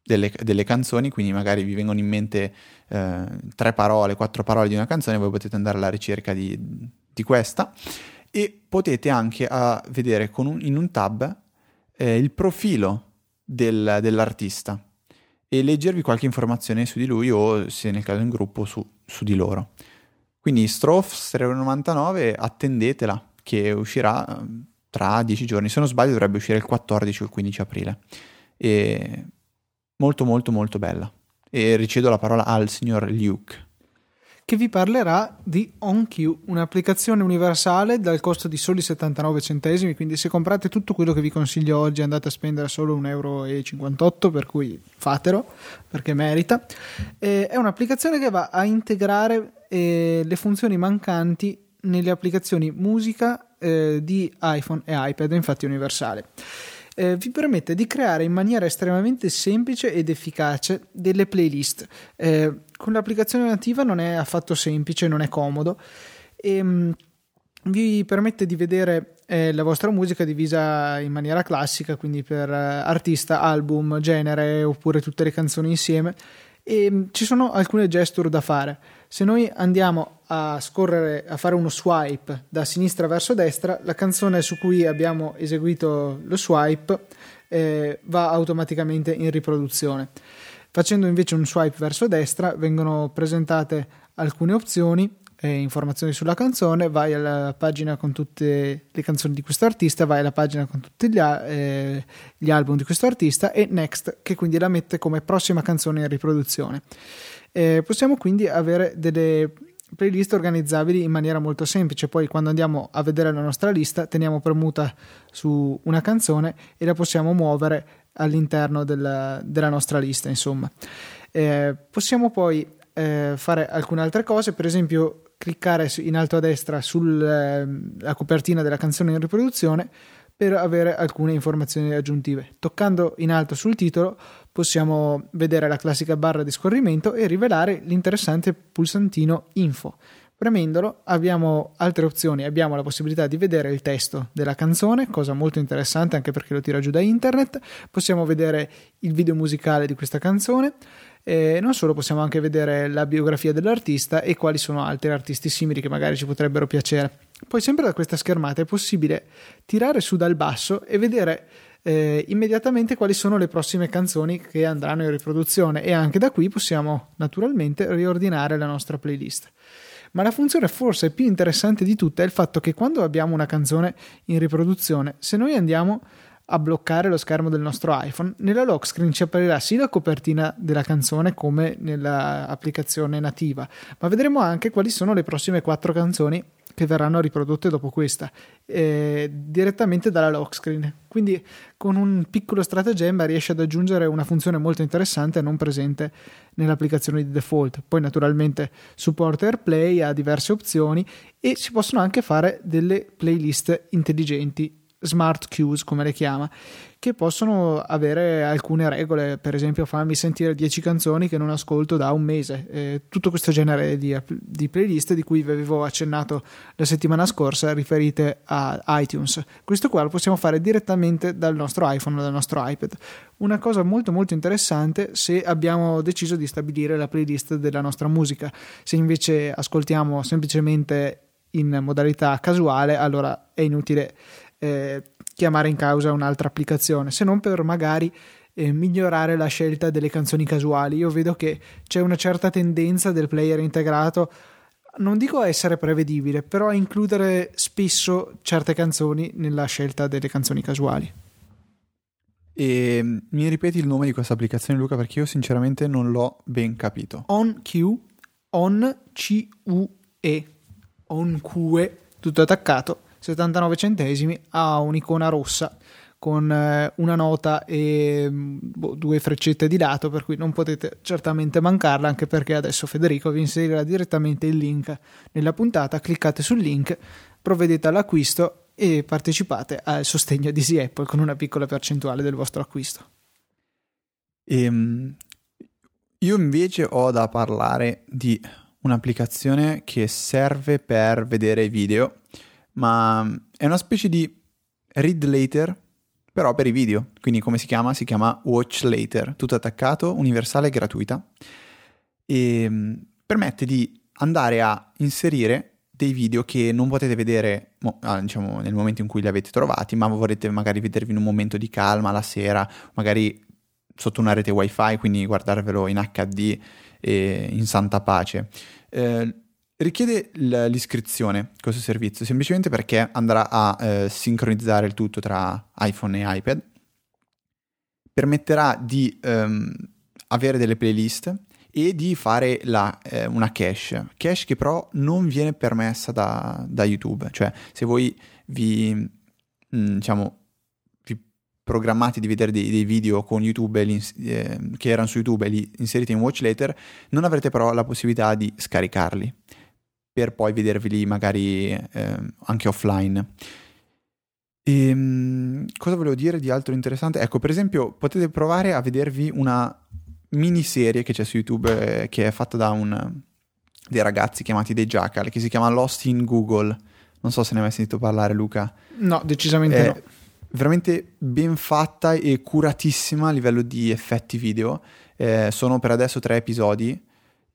delle, delle canzoni, quindi magari vi vengono in mente eh, tre parole, quattro parole di una canzone, voi potete andare alla ricerca di, di questa e potete anche uh, vedere un, in un tab eh, il profilo del, dell'artista e leggervi qualche informazione su di lui o se nel caso in gruppo su, su di loro. Quindi Strophs 3,99 attendetela che uscirà ehm, tra 10 giorni, se non sbaglio dovrebbe uscire il 14 o il 15 aprile. E molto molto molto bella. E ricedo la parola al signor Luke. Che vi parlerà di OnQ, un'applicazione universale dal costo di soli 79 centesimi, quindi se comprate tutto quello che vi consiglio oggi andate a spendere solo 1,58 euro, per cui fatelo, perché merita. Eh, è un'applicazione che va a integrare eh, le funzioni mancanti nelle applicazioni musica eh, di iPhone e iPad, infatti universale. Eh, vi permette di creare in maniera estremamente semplice ed efficace delle playlist. Eh, con l'applicazione nativa non è affatto semplice, non è comodo e mh, vi permette di vedere eh, la vostra musica divisa in maniera classica, quindi per eh, artista, album, genere oppure tutte le canzoni insieme e mh, ci sono alcune gesture da fare. Se noi andiamo a scorrere, a fare uno swipe da sinistra verso destra, la canzone su cui abbiamo eseguito lo swipe eh, va automaticamente in riproduzione. Facendo invece un swipe verso destra vengono presentate alcune opzioni e informazioni sulla canzone, vai alla pagina con tutte le canzoni di questo artista, vai alla pagina con tutti gli, eh, gli album di questo artista e next che quindi la mette come prossima canzone in riproduzione. Eh, possiamo quindi avere delle playlist organizzabili in maniera molto semplice. Poi, quando andiamo a vedere la nostra lista, teniamo premuta su una canzone e la possiamo muovere all'interno della, della nostra lista. Insomma, eh, possiamo poi eh, fare alcune altre cose, per esempio, cliccare in alto a destra sulla eh, copertina della canzone in riproduzione per avere alcune informazioni aggiuntive. Toccando in alto sul titolo possiamo vedere la classica barra di scorrimento e rivelare l'interessante pulsantino info. Premendolo abbiamo altre opzioni, abbiamo la possibilità di vedere il testo della canzone, cosa molto interessante anche perché lo tira giù da internet, possiamo vedere il video musicale di questa canzone, e non solo possiamo anche vedere la biografia dell'artista e quali sono altri artisti simili che magari ci potrebbero piacere. Poi sempre da questa schermata è possibile tirare su dal basso e vedere eh, immediatamente quali sono le prossime canzoni che andranno in riproduzione e anche da qui possiamo naturalmente riordinare la nostra playlist. Ma la funzione forse più interessante di tutte è il fatto che quando abbiamo una canzone in riproduzione, se noi andiamo a bloccare lo schermo del nostro iPhone, nella lock screen ci apparirà sia la copertina della canzone come nell'applicazione nativa, ma vedremo anche quali sono le prossime quattro canzoni che verranno riprodotte dopo questa eh, direttamente dalla lock screen. Quindi con un piccolo stratagemma riesce ad aggiungere una funzione molto interessante non presente nell'applicazione di default. Poi naturalmente supporta AirPlay, ha diverse opzioni e si possono anche fare delle playlist intelligenti smart cues come le chiama che possono avere alcune regole. Per esempio farmi sentire 10 canzoni che non ascolto da un mese. Eh, tutto questo genere di, di, playlist di cui vi avevo accennato la settimana scorsa riferite a iTunes. Questo qua lo possiamo fare direttamente dal nostro iPhone o dal nostro iPad. Una cosa molto molto interessante se abbiamo deciso di stabilire la playlist della nostra musica. Se invece ascoltiamo semplicemente in modalità casuale allora è inutile eh, chiamare in causa un'altra applicazione, se non per magari eh, migliorare la scelta delle canzoni casuali. Io vedo che c'è una certa tendenza del player integrato, non dico a essere prevedibile, però a includere spesso certe canzoni nella scelta delle canzoni casuali. E mm, mi ripeti il nome di questa applicazione, Luca, perché io sinceramente non l'ho ben capito. OnQ, On C-U-E, OnQe, tutto attaccato 79 centesimi ha un'icona rossa con eh, una nota e mm, boh, due freccette di lato, per cui non potete certamente mancarla, anche perché adesso Federico vi inserirà direttamente il link nella puntata. Cliccate sul link, provvedete all'acquisto e partecipate al sostegno di Easy Apple con una piccola percentuale del vostro acquisto. Ehm, io invece ho da parlare di un'applicazione che serve per vedere video ma è una specie di read later, però per i video. Quindi come si chiama? Si chiama Watch Later, tutto attaccato, universale e gratuita. E mm, permette di andare a inserire dei video che non potete vedere ah, diciamo, nel momento in cui li avete trovati, ma vorrete magari vedervi in un momento di calma la sera, magari sotto una rete wifi, quindi guardarvelo in HD in santa pace. Eh, Richiede l'iscrizione questo servizio semplicemente perché andrà a eh, sincronizzare il tutto tra iPhone e iPad, permetterà di ehm, avere delle playlist e di fare la, eh, una cache, cache che però non viene permessa da, da YouTube, cioè se voi vi, mh, mm, diciamo, vi programmate di vedere dei, dei video con YouTube eh, che erano su YouTube e li inserite in Watch Later, non avrete però la possibilità di scaricarli per poi vederveli magari eh, anche offline. E, ehm, cosa volevo dire di altro interessante? Ecco, per esempio, potete provare a vedervi una miniserie che c'è su YouTube eh, che è fatta da un, dei ragazzi chiamati dei Jackal che si chiama Lost in Google. Non so se ne hai mai sentito parlare, Luca. No, decisamente è no. Veramente ben fatta e curatissima a livello di effetti video. Eh, sono per adesso tre episodi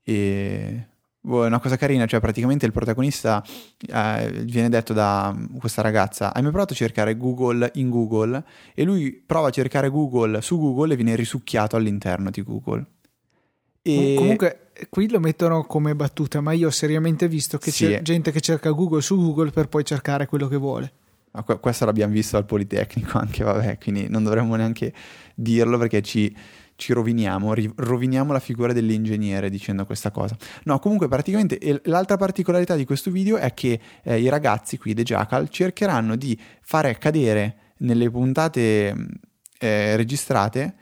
e Boh, è una cosa carina, cioè praticamente il protagonista eh, viene detto da questa ragazza, hai mai provato a cercare Google in Google? E lui prova a cercare Google su Google e viene risucchiato all'interno di Google. E... Comunque qui lo mettono come battuta, ma io ho seriamente visto che sì. c'è gente che cerca Google su Google per poi cercare quello che vuole. Ma questo l'abbiamo visto al Politecnico anche, vabbè, quindi non dovremmo neanche dirlo perché ci ci roviniamo, ri- roviniamo la figura dell'ingegnere dicendo questa cosa. No, comunque praticamente l'altra particolarità di questo video è che eh, i ragazzi qui, The Jackal, cercheranno di fare cadere nelle puntate eh, registrate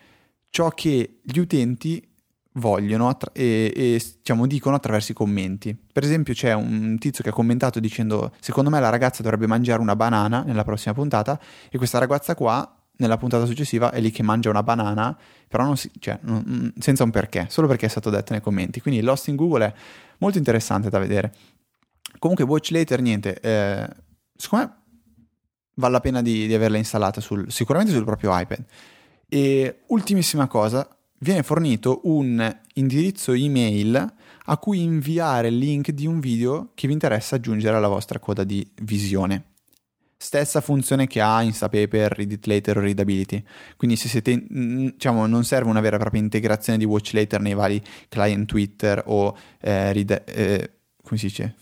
ciò che gli utenti vogliono attra- e, e diciamo, dicono attraverso i commenti. Per esempio c'è un tizio che ha commentato dicendo secondo me la ragazza dovrebbe mangiare una banana nella prossima puntata e questa ragazza qua nella puntata successiva è lì che mangia una banana, però si, cioè, non, mm, senza un perché, solo perché è stato detto nei commenti. Quindi Lost in Google è molto interessante da vedere. Comunque Watch Later, niente, eh, secondo me vale la pena di, di averla installata sul, sicuramente sul proprio iPad. E ultimissima cosa, viene fornito un indirizzo email a cui inviare il link di un video che vi interessa aggiungere alla vostra coda di visione. Stessa funzione che ha Instapaper, Read It Later o Readability. Quindi se siete, diciamo, non serve una vera e propria integrazione di Watch Later nei vari client Twitter o eh, read, eh, come si dice?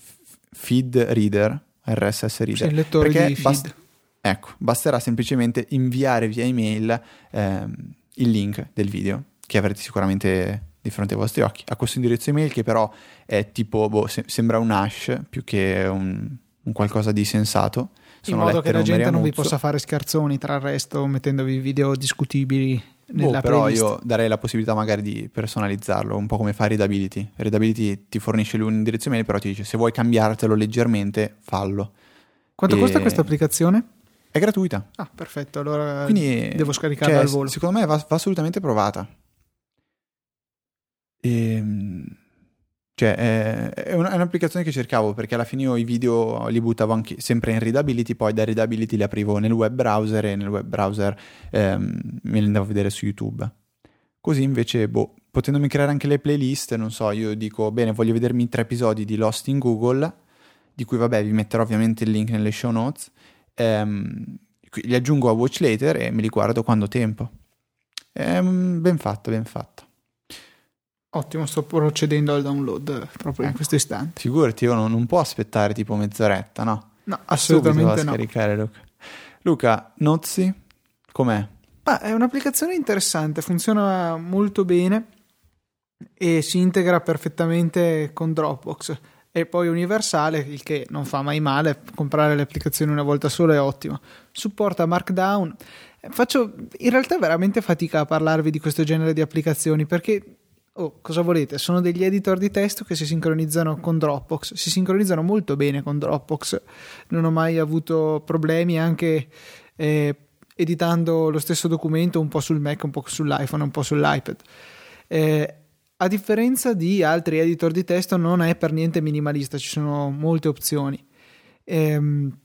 Feed Reader, RSS Reader. Il lettore di feed. Bast- ecco, basterà semplicemente inviare via email ehm, il link del video che avrete sicuramente di fronte ai vostri occhi. A questo indirizzo email che però è tipo, boh, se- sembra un hash più che un un qualcosa di sensato. In modo che la gente non vi possa fare scherzoni tra il resto mettendovi video discutibili nella boh, però playlist. io darei la possibilità magari di personalizzarlo, un po' come fa Readability. Readability ti fornisce lui un indirizzo email, però ti dice se vuoi cambiartelo leggermente, fallo. Quanto E- costa questa applicazione? È gratuita. Ah, perfetto, allora Quindi devo scaricarla cioè, al volo. Secondo me va, va assolutamente provata. Ehm, cioè, è, è un- è un'applicazione che cercavo perché alla fine io i video li buttavo anche sempre in Readability, poi da Readability li aprivo nel web browser e nel web browser ehm, me li andavo a vedere su YouTube. Così invece, boh, potendomi creare anche le playlist, non so, io dico, bene, voglio vedermi tre episodi di Lost in Google, di cui vabbè vi metterò ovviamente il link nelle show notes, ehm, li aggiungo a Watch Later e me li guardo quando ho tempo. È mm, ben fatto, ben fatto. Ottimo, sto procedendo al download proprio in Ecco. questo istante. Figurati, io non, non può aspettare tipo mezz'oretta, no? No, assolutamente no. scaricare Luca. Luca, Nozzi, com'è? Ma è un'applicazione interessante, funziona molto bene e si integra perfettamente con Dropbox. E poi universale, il che non fa mai male, comprare le applicazioni una volta sola è ottimo. Supporta Markdown. Faccio in realtà veramente fatica a parlarvi di questo genere di applicazioni perché, oh, cosa volete? Sono degli editor di testo che si sincronizzano con Dropbox, si sincronizzano molto bene con Dropbox. Non ho mai avuto problemi anche eh, editando lo stesso documento un po' sul Mac, un po' sull'iPhone, un po' sull'iPad. Eh, a differenza di altri editor di testo, non è per niente minimalista, ci sono molte opzioni. Ehm,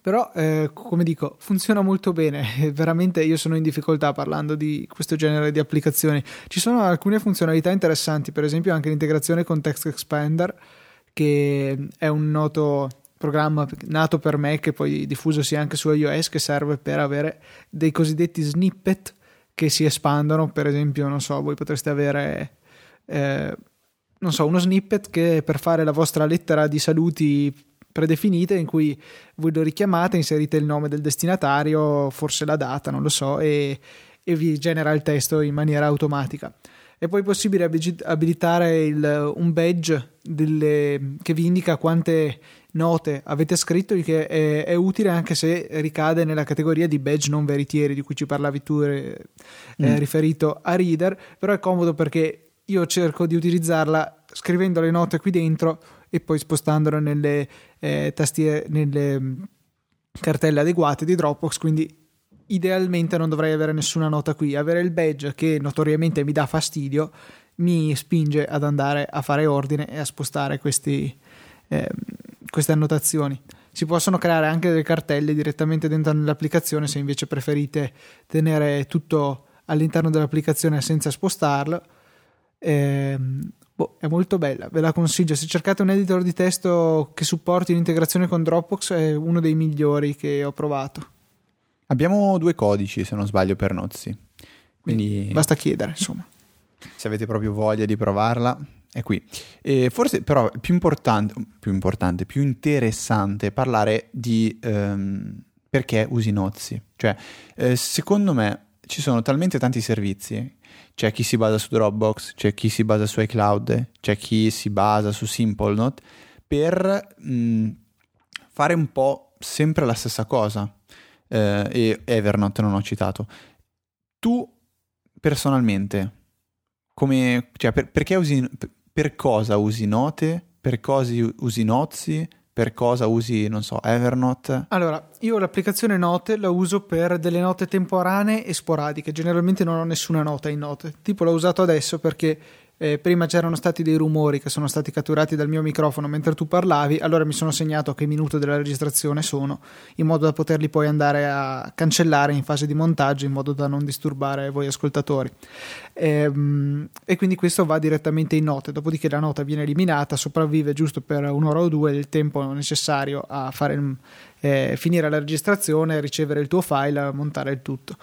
però, eh, come dico, funziona molto bene. (laughs) Veramente io sono in difficoltà parlando di questo genere di applicazioni. Ci sono alcune funzionalità interessanti, per esempio anche l'integrazione con Text Expander, che è un noto programma nato per Mac e poi diffusosi anche su iOS che serve per avere dei cosiddetti snippet che si espandono. Per esempio, non so, voi potreste avere eh, non so, uno snippet che per fare la vostra lettera di saluti predefinite in cui voi lo richiamate, inserite il nome del destinatario, forse la data, non lo so, e, e vi genera il testo in maniera automatica. È poi possibile abilitare il- un badge delle- che vi indica quante note avete scritto, il che è, è utile anche se ricade nella categoria di badge non veritieri di cui ci parlavi tu, eh, eh, Mm. riferito a Reader, però è comodo perché io cerco di utilizzarla scrivendo le note qui dentro e poi spostandole nelle eh, tastiere, nelle mh, cartelle adeguate di Dropbox, quindi idealmente non dovrei avere nessuna nota qui. Avere il badge che notoriamente mi dà fastidio mi spinge ad andare a fare ordine e a spostare questi, ehm, queste annotazioni. Si possono creare anche delle cartelle direttamente dentro nell'applicazione se invece preferite tenere tutto all'interno dell'applicazione senza spostarlo. Ehm, boh, è molto bella, ve la consiglio. Se cercate un editor di testo che supporti l'integrazione con Dropbox, è uno dei migliori che ho provato. Abbiamo due codici, se non sbaglio, per Nozzi. Quindi Basta chiedere, insomma. se avete proprio voglia di provarla, è qui. E forse però più importante, più importante, più interessante parlare di ehm, perché usi Nozzi. Cioè, eh, secondo me ci sono talmente tanti servizi. C'è chi si basa su Dropbox, c'è chi si basa su iCloud, c'è chi si basa su SimpleNote per mh, fare un po' sempre la stessa cosa. Eh, e Evernote non ho citato. Tu personalmente come, cioè, per, perché usi, per cosa usi note? Per cosa usi Nozzi? Per cosa usi, non so, Evernote? Allora, io l'applicazione Note la uso per delle note temporanee e sporadiche. Generalmente non ho nessuna nota in note. Tipo l'ho usato adesso perché eh, prima c'erano stati dei rumori che sono stati catturati dal mio microfono mentre tu parlavi, allora mi sono segnato a che minuto della registrazione sono, in modo da poterli poi andare a cancellare in fase di montaggio, in modo da non disturbare voi ascoltatori. Ehm, e quindi questo va direttamente in note, dopodiché la nota viene eliminata, sopravvive giusto per un'ora o due il tempo necessario a fare, eh, finire la registrazione, ricevere il tuo file, montare il tutto.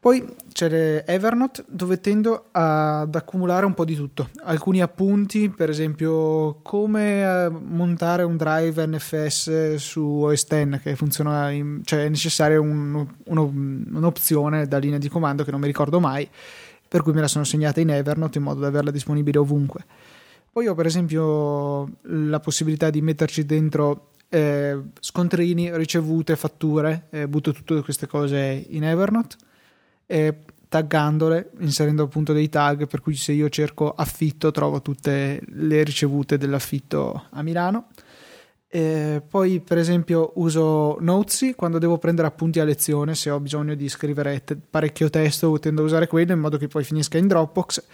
Poi c'è Evernote dove tendo ad accumulare un po' di tutto, alcuni appunti, per esempio come eh, montare un drive NFS su OS X che funziona, in, cioè è necessaria un, uno, un'opzione da linea di comando che non mi ricordo mai, per cui me la sono segnata in Evernote in modo da averla disponibile ovunque. Poi ho per esempio la possibilità di metterci dentro eh, scontrini, ricevute, fatture, eh, butto tutte queste cose in Evernote, eh, taggandole, inserendo appunto dei tag, per cui se io cerco affitto trovo tutte le ricevute dell'affitto a Milano. Eh, poi, per esempio, uso Notesy quando devo prendere appunti a lezione. Se ho bisogno di scrivere te- parecchio testo, tendo a usare quello in modo che poi finisca in Dropbox.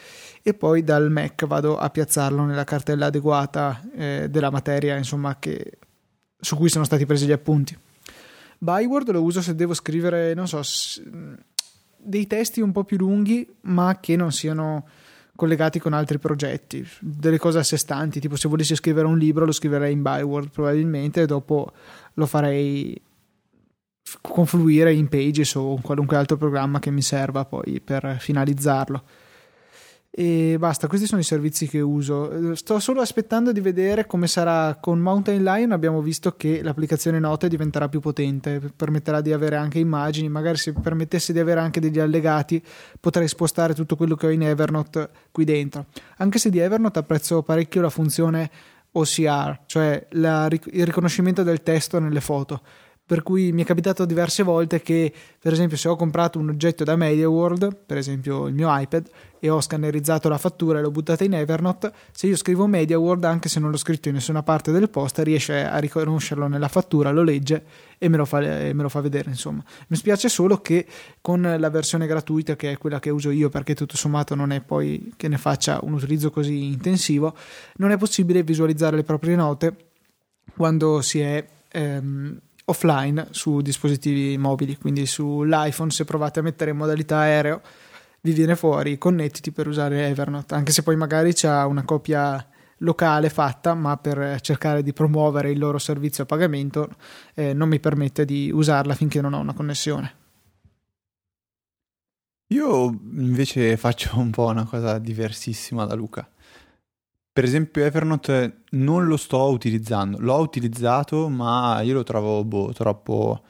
E poi dal Mac vado a piazzarlo nella cartella adeguata eh, della materia, insomma, che, su cui sono stati presi gli appunti. Byword lo uso se devo scrivere, non so, dei testi un po' più lunghi, ma che non siano collegati con altri progetti, delle cose a sé stanti, tipo se volessi scrivere un libro lo scriverei in Byword probabilmente e dopo lo farei confluire in Pages o in qualunque altro programma che mi serva poi per finalizzarlo. E basta, questi sono i servizi che uso. Sto solo aspettando di vedere come sarà con Mountain Lion. Abbiamo visto che l'applicazione note diventerà più potente, permetterà di avere anche immagini. Magari se permettesse di avere anche degli allegati, potrei spostare tutto quello che ho in Evernote qui dentro. Anche se di Evernote apprezzo parecchio la funzione OCR, cioè la, il riconoscimento del testo nelle foto per cui mi è capitato diverse volte che, per esempio, se ho comprato un oggetto da MediaWorld, per esempio il mio iPad, e ho scannerizzato la fattura e l'ho buttata in Evernote, se io scrivo MediaWorld, anche se non l'ho scritto in nessuna parte del post, riesce a riconoscerlo nella fattura, lo legge e me lo fa, me lo fa vedere. Insomma, mi spiace solo che con la versione gratuita, che è quella che uso io, perché tutto sommato non è poi che ne faccia un utilizzo così intensivo, non è possibile visualizzare le proprie note quando si è ehm, offline su dispositivi mobili, quindi sull'iPhone se provate a mettere in modalità aereo vi viene fuori connettiti per usare Evernote, anche se poi magari c'è una copia locale fatta, ma per cercare di promuovere il loro servizio a pagamento eh, non mi permette di usarla finché non ho una connessione. Io invece faccio un po' una cosa diversissima da Luca. Per esempio Evernote non lo sto utilizzando, l'ho utilizzato ma io lo trovo boh, troppo,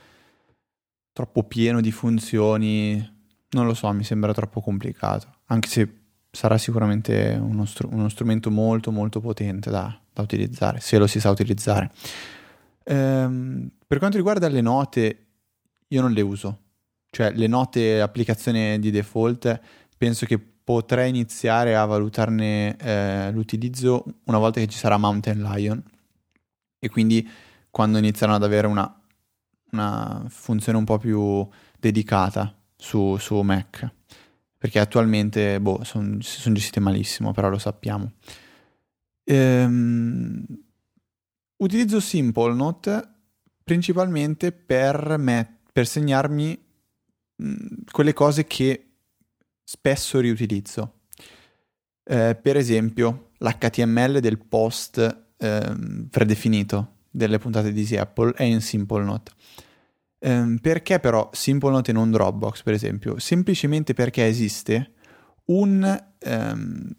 troppo pieno di funzioni, non lo so, mi sembra troppo complicato, anche se sarà sicuramente uno, str- uno strumento molto molto potente da, da, utilizzare, se lo si sa utilizzare. Ehm, per quanto riguarda le note, io non le uso, cioè le note applicazione di default penso che potrei iniziare a valutarne eh, l'utilizzo una volta che ci sarà Mountain Lion. E quindi quando inizieranno ad avere una, una funzione un po' più dedicata su, su Mac. Perché attualmente boh, sono son gestite malissimo però lo sappiamo. Ehm, utilizzo Simple Note principalmente per, me, per segnarmi mh, quelle cose che spesso riutilizzo. Eh, per esempio, l'HTML del post eh, predefinito delle puntate di Easy Apple è in Simple Note. Eh, perché però Simple Note e non Dropbox, per esempio? Semplicemente perché esiste un, um,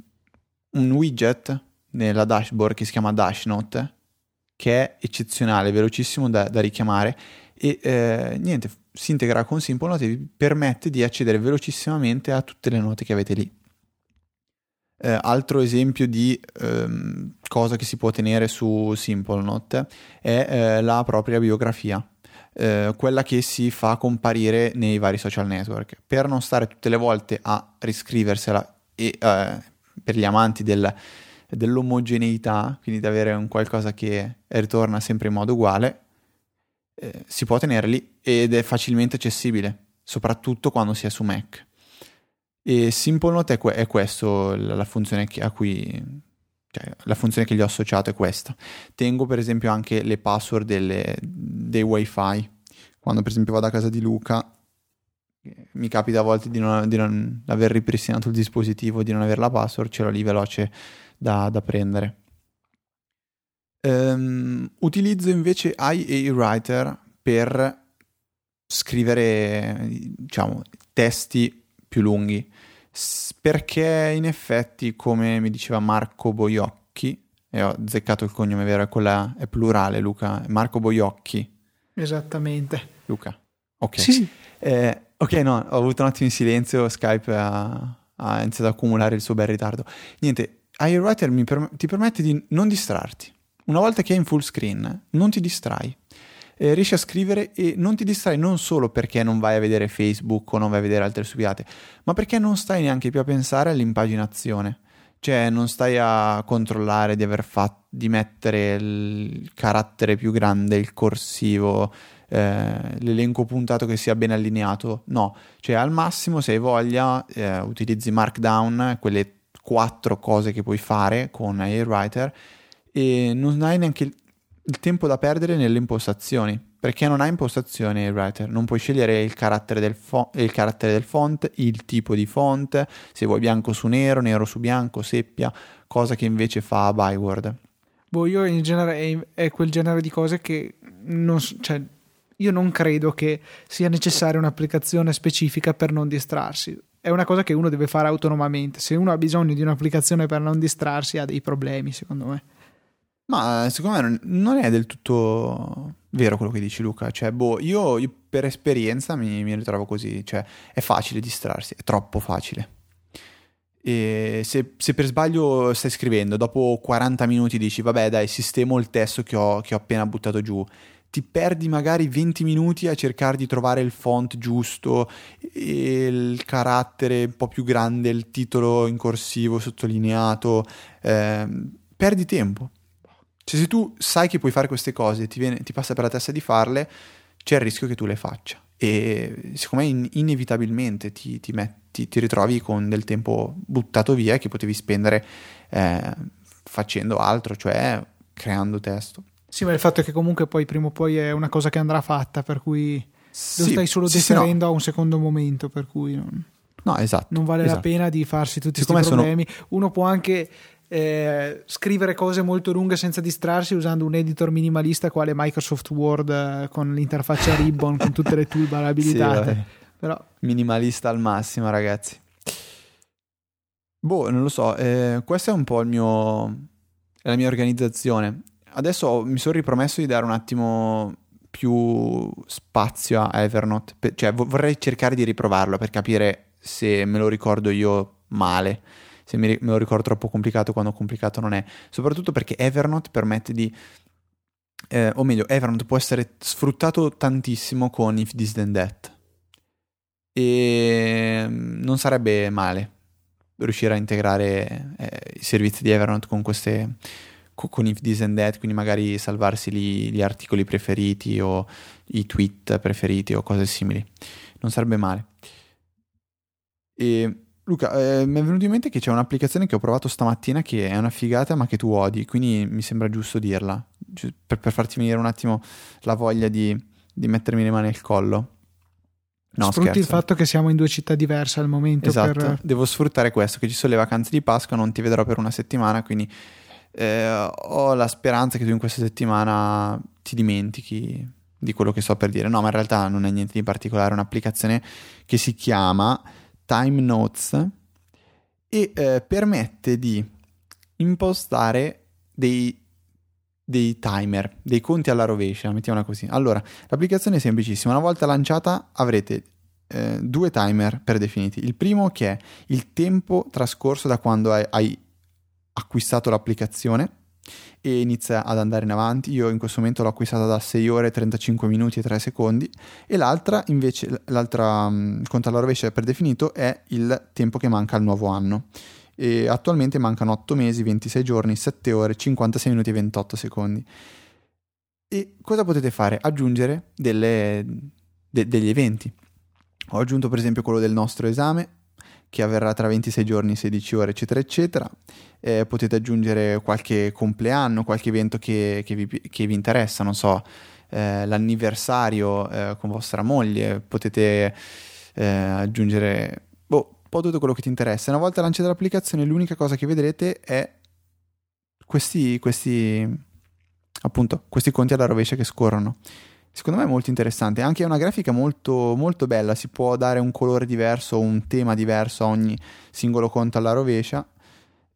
un widget nella dashboard che si chiama Dashnote che è eccezionale, velocissimo da, da richiamare e eh, niente, si integra con Simple Note e vi permette di accedere velocissimamente a tutte le note che avete lì. Eh, altro esempio di ehm, cosa che si può tenere su Simple Note è eh, la propria biografia, eh, quella che si fa comparire nei vari social network. Per non stare tutte le volte a riscriversela e eh, per gli amanti del, dell'omogeneità, quindi di avere un qualcosa che ritorna sempre in modo uguale, eh, si può tenere lì ed è facilmente accessibile, soprattutto quando si è su Mac. E Simple Note è, que- è questo la, funzione a cui cioè, la funzione che gli ho associato è questa. Tengo per esempio anche le password delle, dei wifi. Quando per esempio vado a casa di Luca, mi capita a volte di non, di non aver ripristinato il dispositivo, di non avere la password, ce l'ho lì veloce da, da prendere. Um, utilizzo invece IA Writer per scrivere diciamo testi più lunghi. Perché in effetti come mi diceva Marco Boiocchi e ho azzeccato il cognome vero quella è plurale Luca Marco Boiocchi. Esattamente. Luca. Ok. Sì, sì. Eh, ok no ho avuto un attimo in silenzio Skype ha, ha iniziato ad accumulare il suo bel ritardo. Niente IA Writer per- ti permette di non distrarti Una volta che è in full screen, non ti distrai. Eh, riesci a scrivere e non ti distrai non solo perché non vai a vedere Facebook o non vai a vedere altre stupiate, ma perché non stai neanche più a pensare all'impaginazione. Cioè, non stai a controllare di aver fatto di mettere il carattere più grande, il corsivo, eh, l'elenco puntato che sia ben allineato. No, cioè al massimo se hai voglia eh, utilizzi Markdown, quelle quattro cose che puoi fare con Airwriter e non hai neanche il, il tempo da perdere nelle impostazioni perché non hai impostazioni Airwriter, non puoi scegliere il carattere, del fo- il carattere del font, il tipo di font, se vuoi bianco su nero, nero su bianco, seppia, cosa che invece fa Byword. Boh, io in genere è quel genere di cose che non, cioè, io non credo che sia necessaria un'applicazione specifica per non distrarsi. È una cosa che uno deve fare autonomamente. Se uno ha bisogno di un'applicazione per non distrarsi, ha dei problemi, secondo me. Ma secondo me non è del tutto vero quello che dici Luca. Cioè, boh, io, io per esperienza mi, mi, ritrovo così. Cioè, è facile distrarsi, è troppo facile. E se, se, per sbaglio stai scrivendo, dopo 40 minuti dici, vabbè dai, sistemo il testo che ho, che ho appena buttato giù ti perdi magari 20 minuti a cercare di trovare il font giusto, il carattere un po' più grande, il titolo in corsivo sottolineato, eh, perdi tempo. Cioè se tu sai che puoi fare queste cose e ti, ti passa per la testa di farle, c'è il rischio che tu le faccia e secondo me in, inevitabilmente ti, ti, metti, ti, ritrovi con del tempo buttato via che potevi spendere eh, facendo altro, cioè creando testo. Sì, ma il fatto è che comunque poi prima o poi è una cosa che andrà fatta, per cui sì, lo stai solo deferendo sì, no. a un secondo momento, per cui non, no, esatto, non vale esatto. la pena di farsi tutti questi problemi. Sono... Uno può anche eh, scrivere cose molto lunghe senza distrarsi usando un editor minimalista quale Microsoft Word eh, con l'interfaccia ribbon, con tutte le toolbar (laughs) abilitate. Sì, Però... Minimalista al massimo, ragazzi. Boh, non lo so, eh, questa è un po' il mio, la mia organizzazione adesso mi sono ripromesso di dare un attimo più spazio a Evernote, cioè vorrei cercare di riprovarlo per capire se me lo ricordo io male, se me lo ricordo troppo complicato quando complicato non è, soprattutto perché Evernote permette di eh, o meglio, Evernote può essere sfruttato tantissimo con If This Then That e mm, non sarebbe male riuscire a integrare eh, i servizi di Evernote con queste con if this and that, quindi magari salvarsi gli, gli articoli preferiti o i tweet preferiti o cose simili. Non sarebbe male. E Luca, eh, mi è venuto in mente che c'è un'applicazione che ho provato stamattina che è una figata ma che tu odi, quindi mi sembra giusto dirla, per, per farti venire un attimo la voglia di, di mettermi le mani al collo. No, Sfrutti scherzo. il fatto che siamo in due città diverse al momento. Esatto, per... devo sfruttare questo, che ci sono le vacanze di Pasqua, non ti vedrò per una settimana, quindi eh, ho la speranza che tu in questa settimana ti dimentichi di quello che sto per dire. No, ma in realtà non è niente di particolare, è un'applicazione che si chiama Time Notes e eh, permette di impostare dei, dei timer, dei conti alla rovescia, mettiamola così. Allora, l'applicazione è semplicissima, una volta lanciata avrete eh, due timer predefiniti. Il primo che è il tempo trascorso da quando hai, hai acquistato l'applicazione e inizia ad andare in avanti. Io in questo momento l'ho acquistata da 6 ore 35 minuti e 3 secondi e l'altra invece, l'altra um, conto alla rovescia predefinito è il tempo che manca al nuovo anno. E attualmente mancano 8 mesi, 26 giorni, 7 ore, 56 minuti e 28 secondi. E cosa potete fare? Aggiungere delle, de, degli eventi. Ho aggiunto per esempio quello del nostro esame, che avverrà tra 26 giorni, 16 ore, eccetera, eccetera. Eh, potete aggiungere qualche compleanno, qualche evento che, che, vi, che vi, interessa, non so, eh, l'anniversario eh, con vostra moglie, potete eh, aggiungere boh, un po' tutto quello che ti interessa. Una volta lanciata l'applicazione, l'unica cosa che vedrete è questi, questi, appunto, questi conti alla rovescia che scorrono secondo me è molto interessante. Anche una grafica molto, molto bella, si può dare un colore diverso, un tema diverso a ogni singolo conto alla rovescia.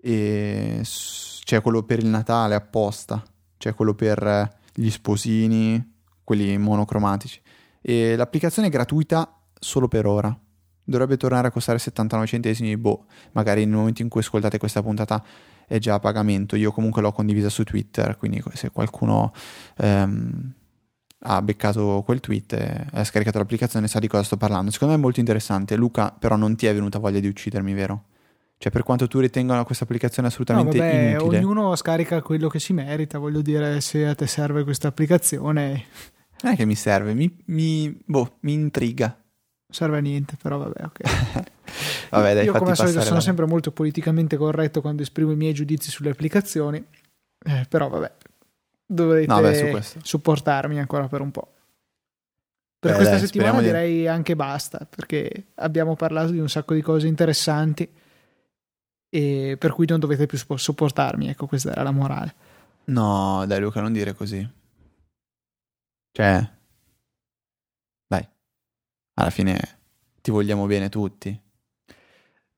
E c'è quello per il Natale apposta, c'è quello per gli sposini, quelli monocromatici. E l'applicazione è gratuita solo per ora. dovrebbe tornare a costare 79 centesimi, boh, magari nel momento in cui ascoltate questa puntata è già a pagamento, io comunque l'ho condivisa su Twitter, quindi se qualcuno ehm, ha beccato quel tweet e ha scaricato l'applicazione sa di cosa sto parlando. Secondo me è molto interessante, Luca però non ti è venuta voglia di uccidermi, vero? Cioè, per quanto tu ritenga questa applicazione assolutamente no, vabbè, inutile. Ognuno scarica quello che si merita. Voglio dire, se a te serve questa applicazione. Non è che mi serve, mi, mi, boh, mi intriga. Serve a niente, però vabbè, ok. (laughs) vabbè, dai, Io come al solito sono la... sempre molto politicamente corretto quando esprimo i miei giudizi sulle applicazioni. Eh, però vabbè, dovrete no, beh, supportarmi ancora per un po'. Per Beh, questa dai, settimana direi di... anche basta, perché abbiamo parlato di un sacco di cose interessanti e per cui non dovete più sopportarmi, ecco questa era la morale. No, dai Luca, non dire così. Cioè, dai, alla fine ti vogliamo bene tutti.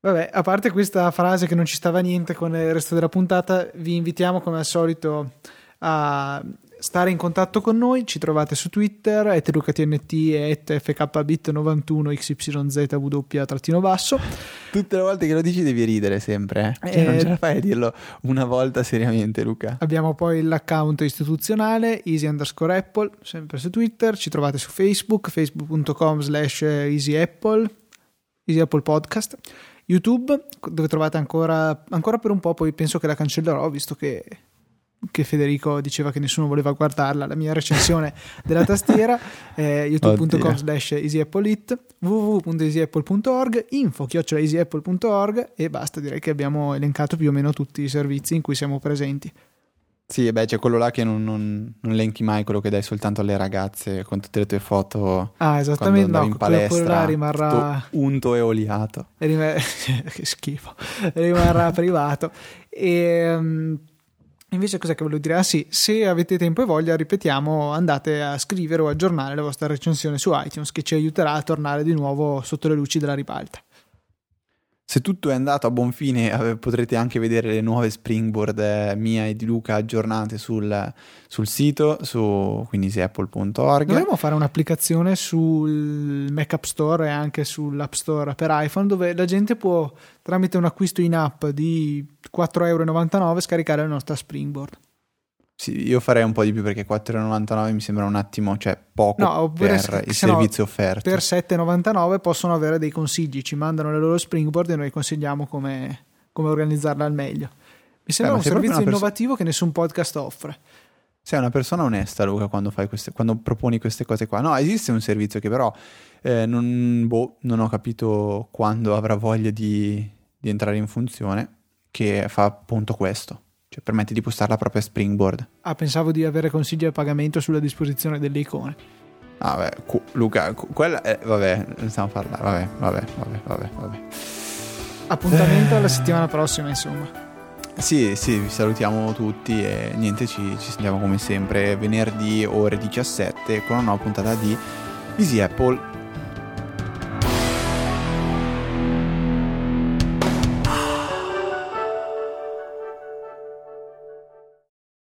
Vabbè, a parte questa frase che non ci stava niente con il resto della puntata, vi invitiamo come al solito a stare in contatto con noi, ci trovate su Twitter, etlucatnt e fkbit91xyzw-basso. Tutte le volte che lo dici devi ridere sempre, eh? Cioè, eh, non ce la fai a dirlo una volta seriamente Luca. Abbiamo poi l'account istituzionale easy underscore apple, sempre su Twitter, ci trovate su Facebook, facebook.com slash easyapple, easy apple podcast. YouTube, dove trovate ancora, ancora per un po', poi penso che la cancellerò, visto che che Federico diceva che nessuno voleva guardarla, la mia recensione (laughs) della tastiera, eh, youtube.com slash easyapple.it, www.easyapple.org, info easyapple.org e basta, direi che abbiamo elencato più o meno tutti i servizi in cui siamo presenti. Sì, beh, c'è quello là che non, non, non elenchi mai, quello che dai soltanto alle ragazze con tutte le tue foto. Ah, esattamente, no, in palestra, quello là rimarrà... unto e oliato. Rim... (laughs) che schifo, rimarrà privato. E... Invece cos'è che volevo dire? Ah sì, se avete tempo e voglia, ripetiamo, andate a scrivere o aggiornare la vostra recensione su iTunes che ci aiuterà a tornare di nuovo sotto le luci della ribalta. Se tutto è andato a buon fine eh, potrete anche vedere le nuove springboard eh, mia e di Luca aggiornate sul, sul sito, su quindi apple.org. Dovremmo fare un'applicazione sul Mac App Store e anche sull'App Store per iPhone dove la gente può tramite un acquisto in app di 4,99 euro scaricare la nostra springboard. Sì, io farei un po' di più perché 4,99 mi sembra un attimo, cioè poco no, per se, il servizio no, offerto. Per 7,99 possono avere dei consigli, ci mandano le loro springboard e noi consigliamo come, come organizzarla al meglio. Mi sembra Beh, un servizio innovativo perso- che nessun podcast offre. Sei una persona onesta, Luca, quando, queste, quando, proponi queste cose qua. No, esiste un servizio che però eh, non, boh, non, ho capito quando avrà voglia di, di entrare in funzione, che fa appunto questo cioè permette di postare la propria springboard. Ah, pensavo di avere consigli a pagamento sulla disposizione delle icone. Ah, beh, cu- Luca, cu- quella è, vabbè, non stiamo a parlare, vabbè, vabbè, vabbè, vabbè, vabbè. Appuntamento alla settimana prossima, insomma. Sì, sì, vi salutiamo tutti e niente, ci, ci sentiamo come sempre venerdì ore 17 con una nuova puntata di Easy Apple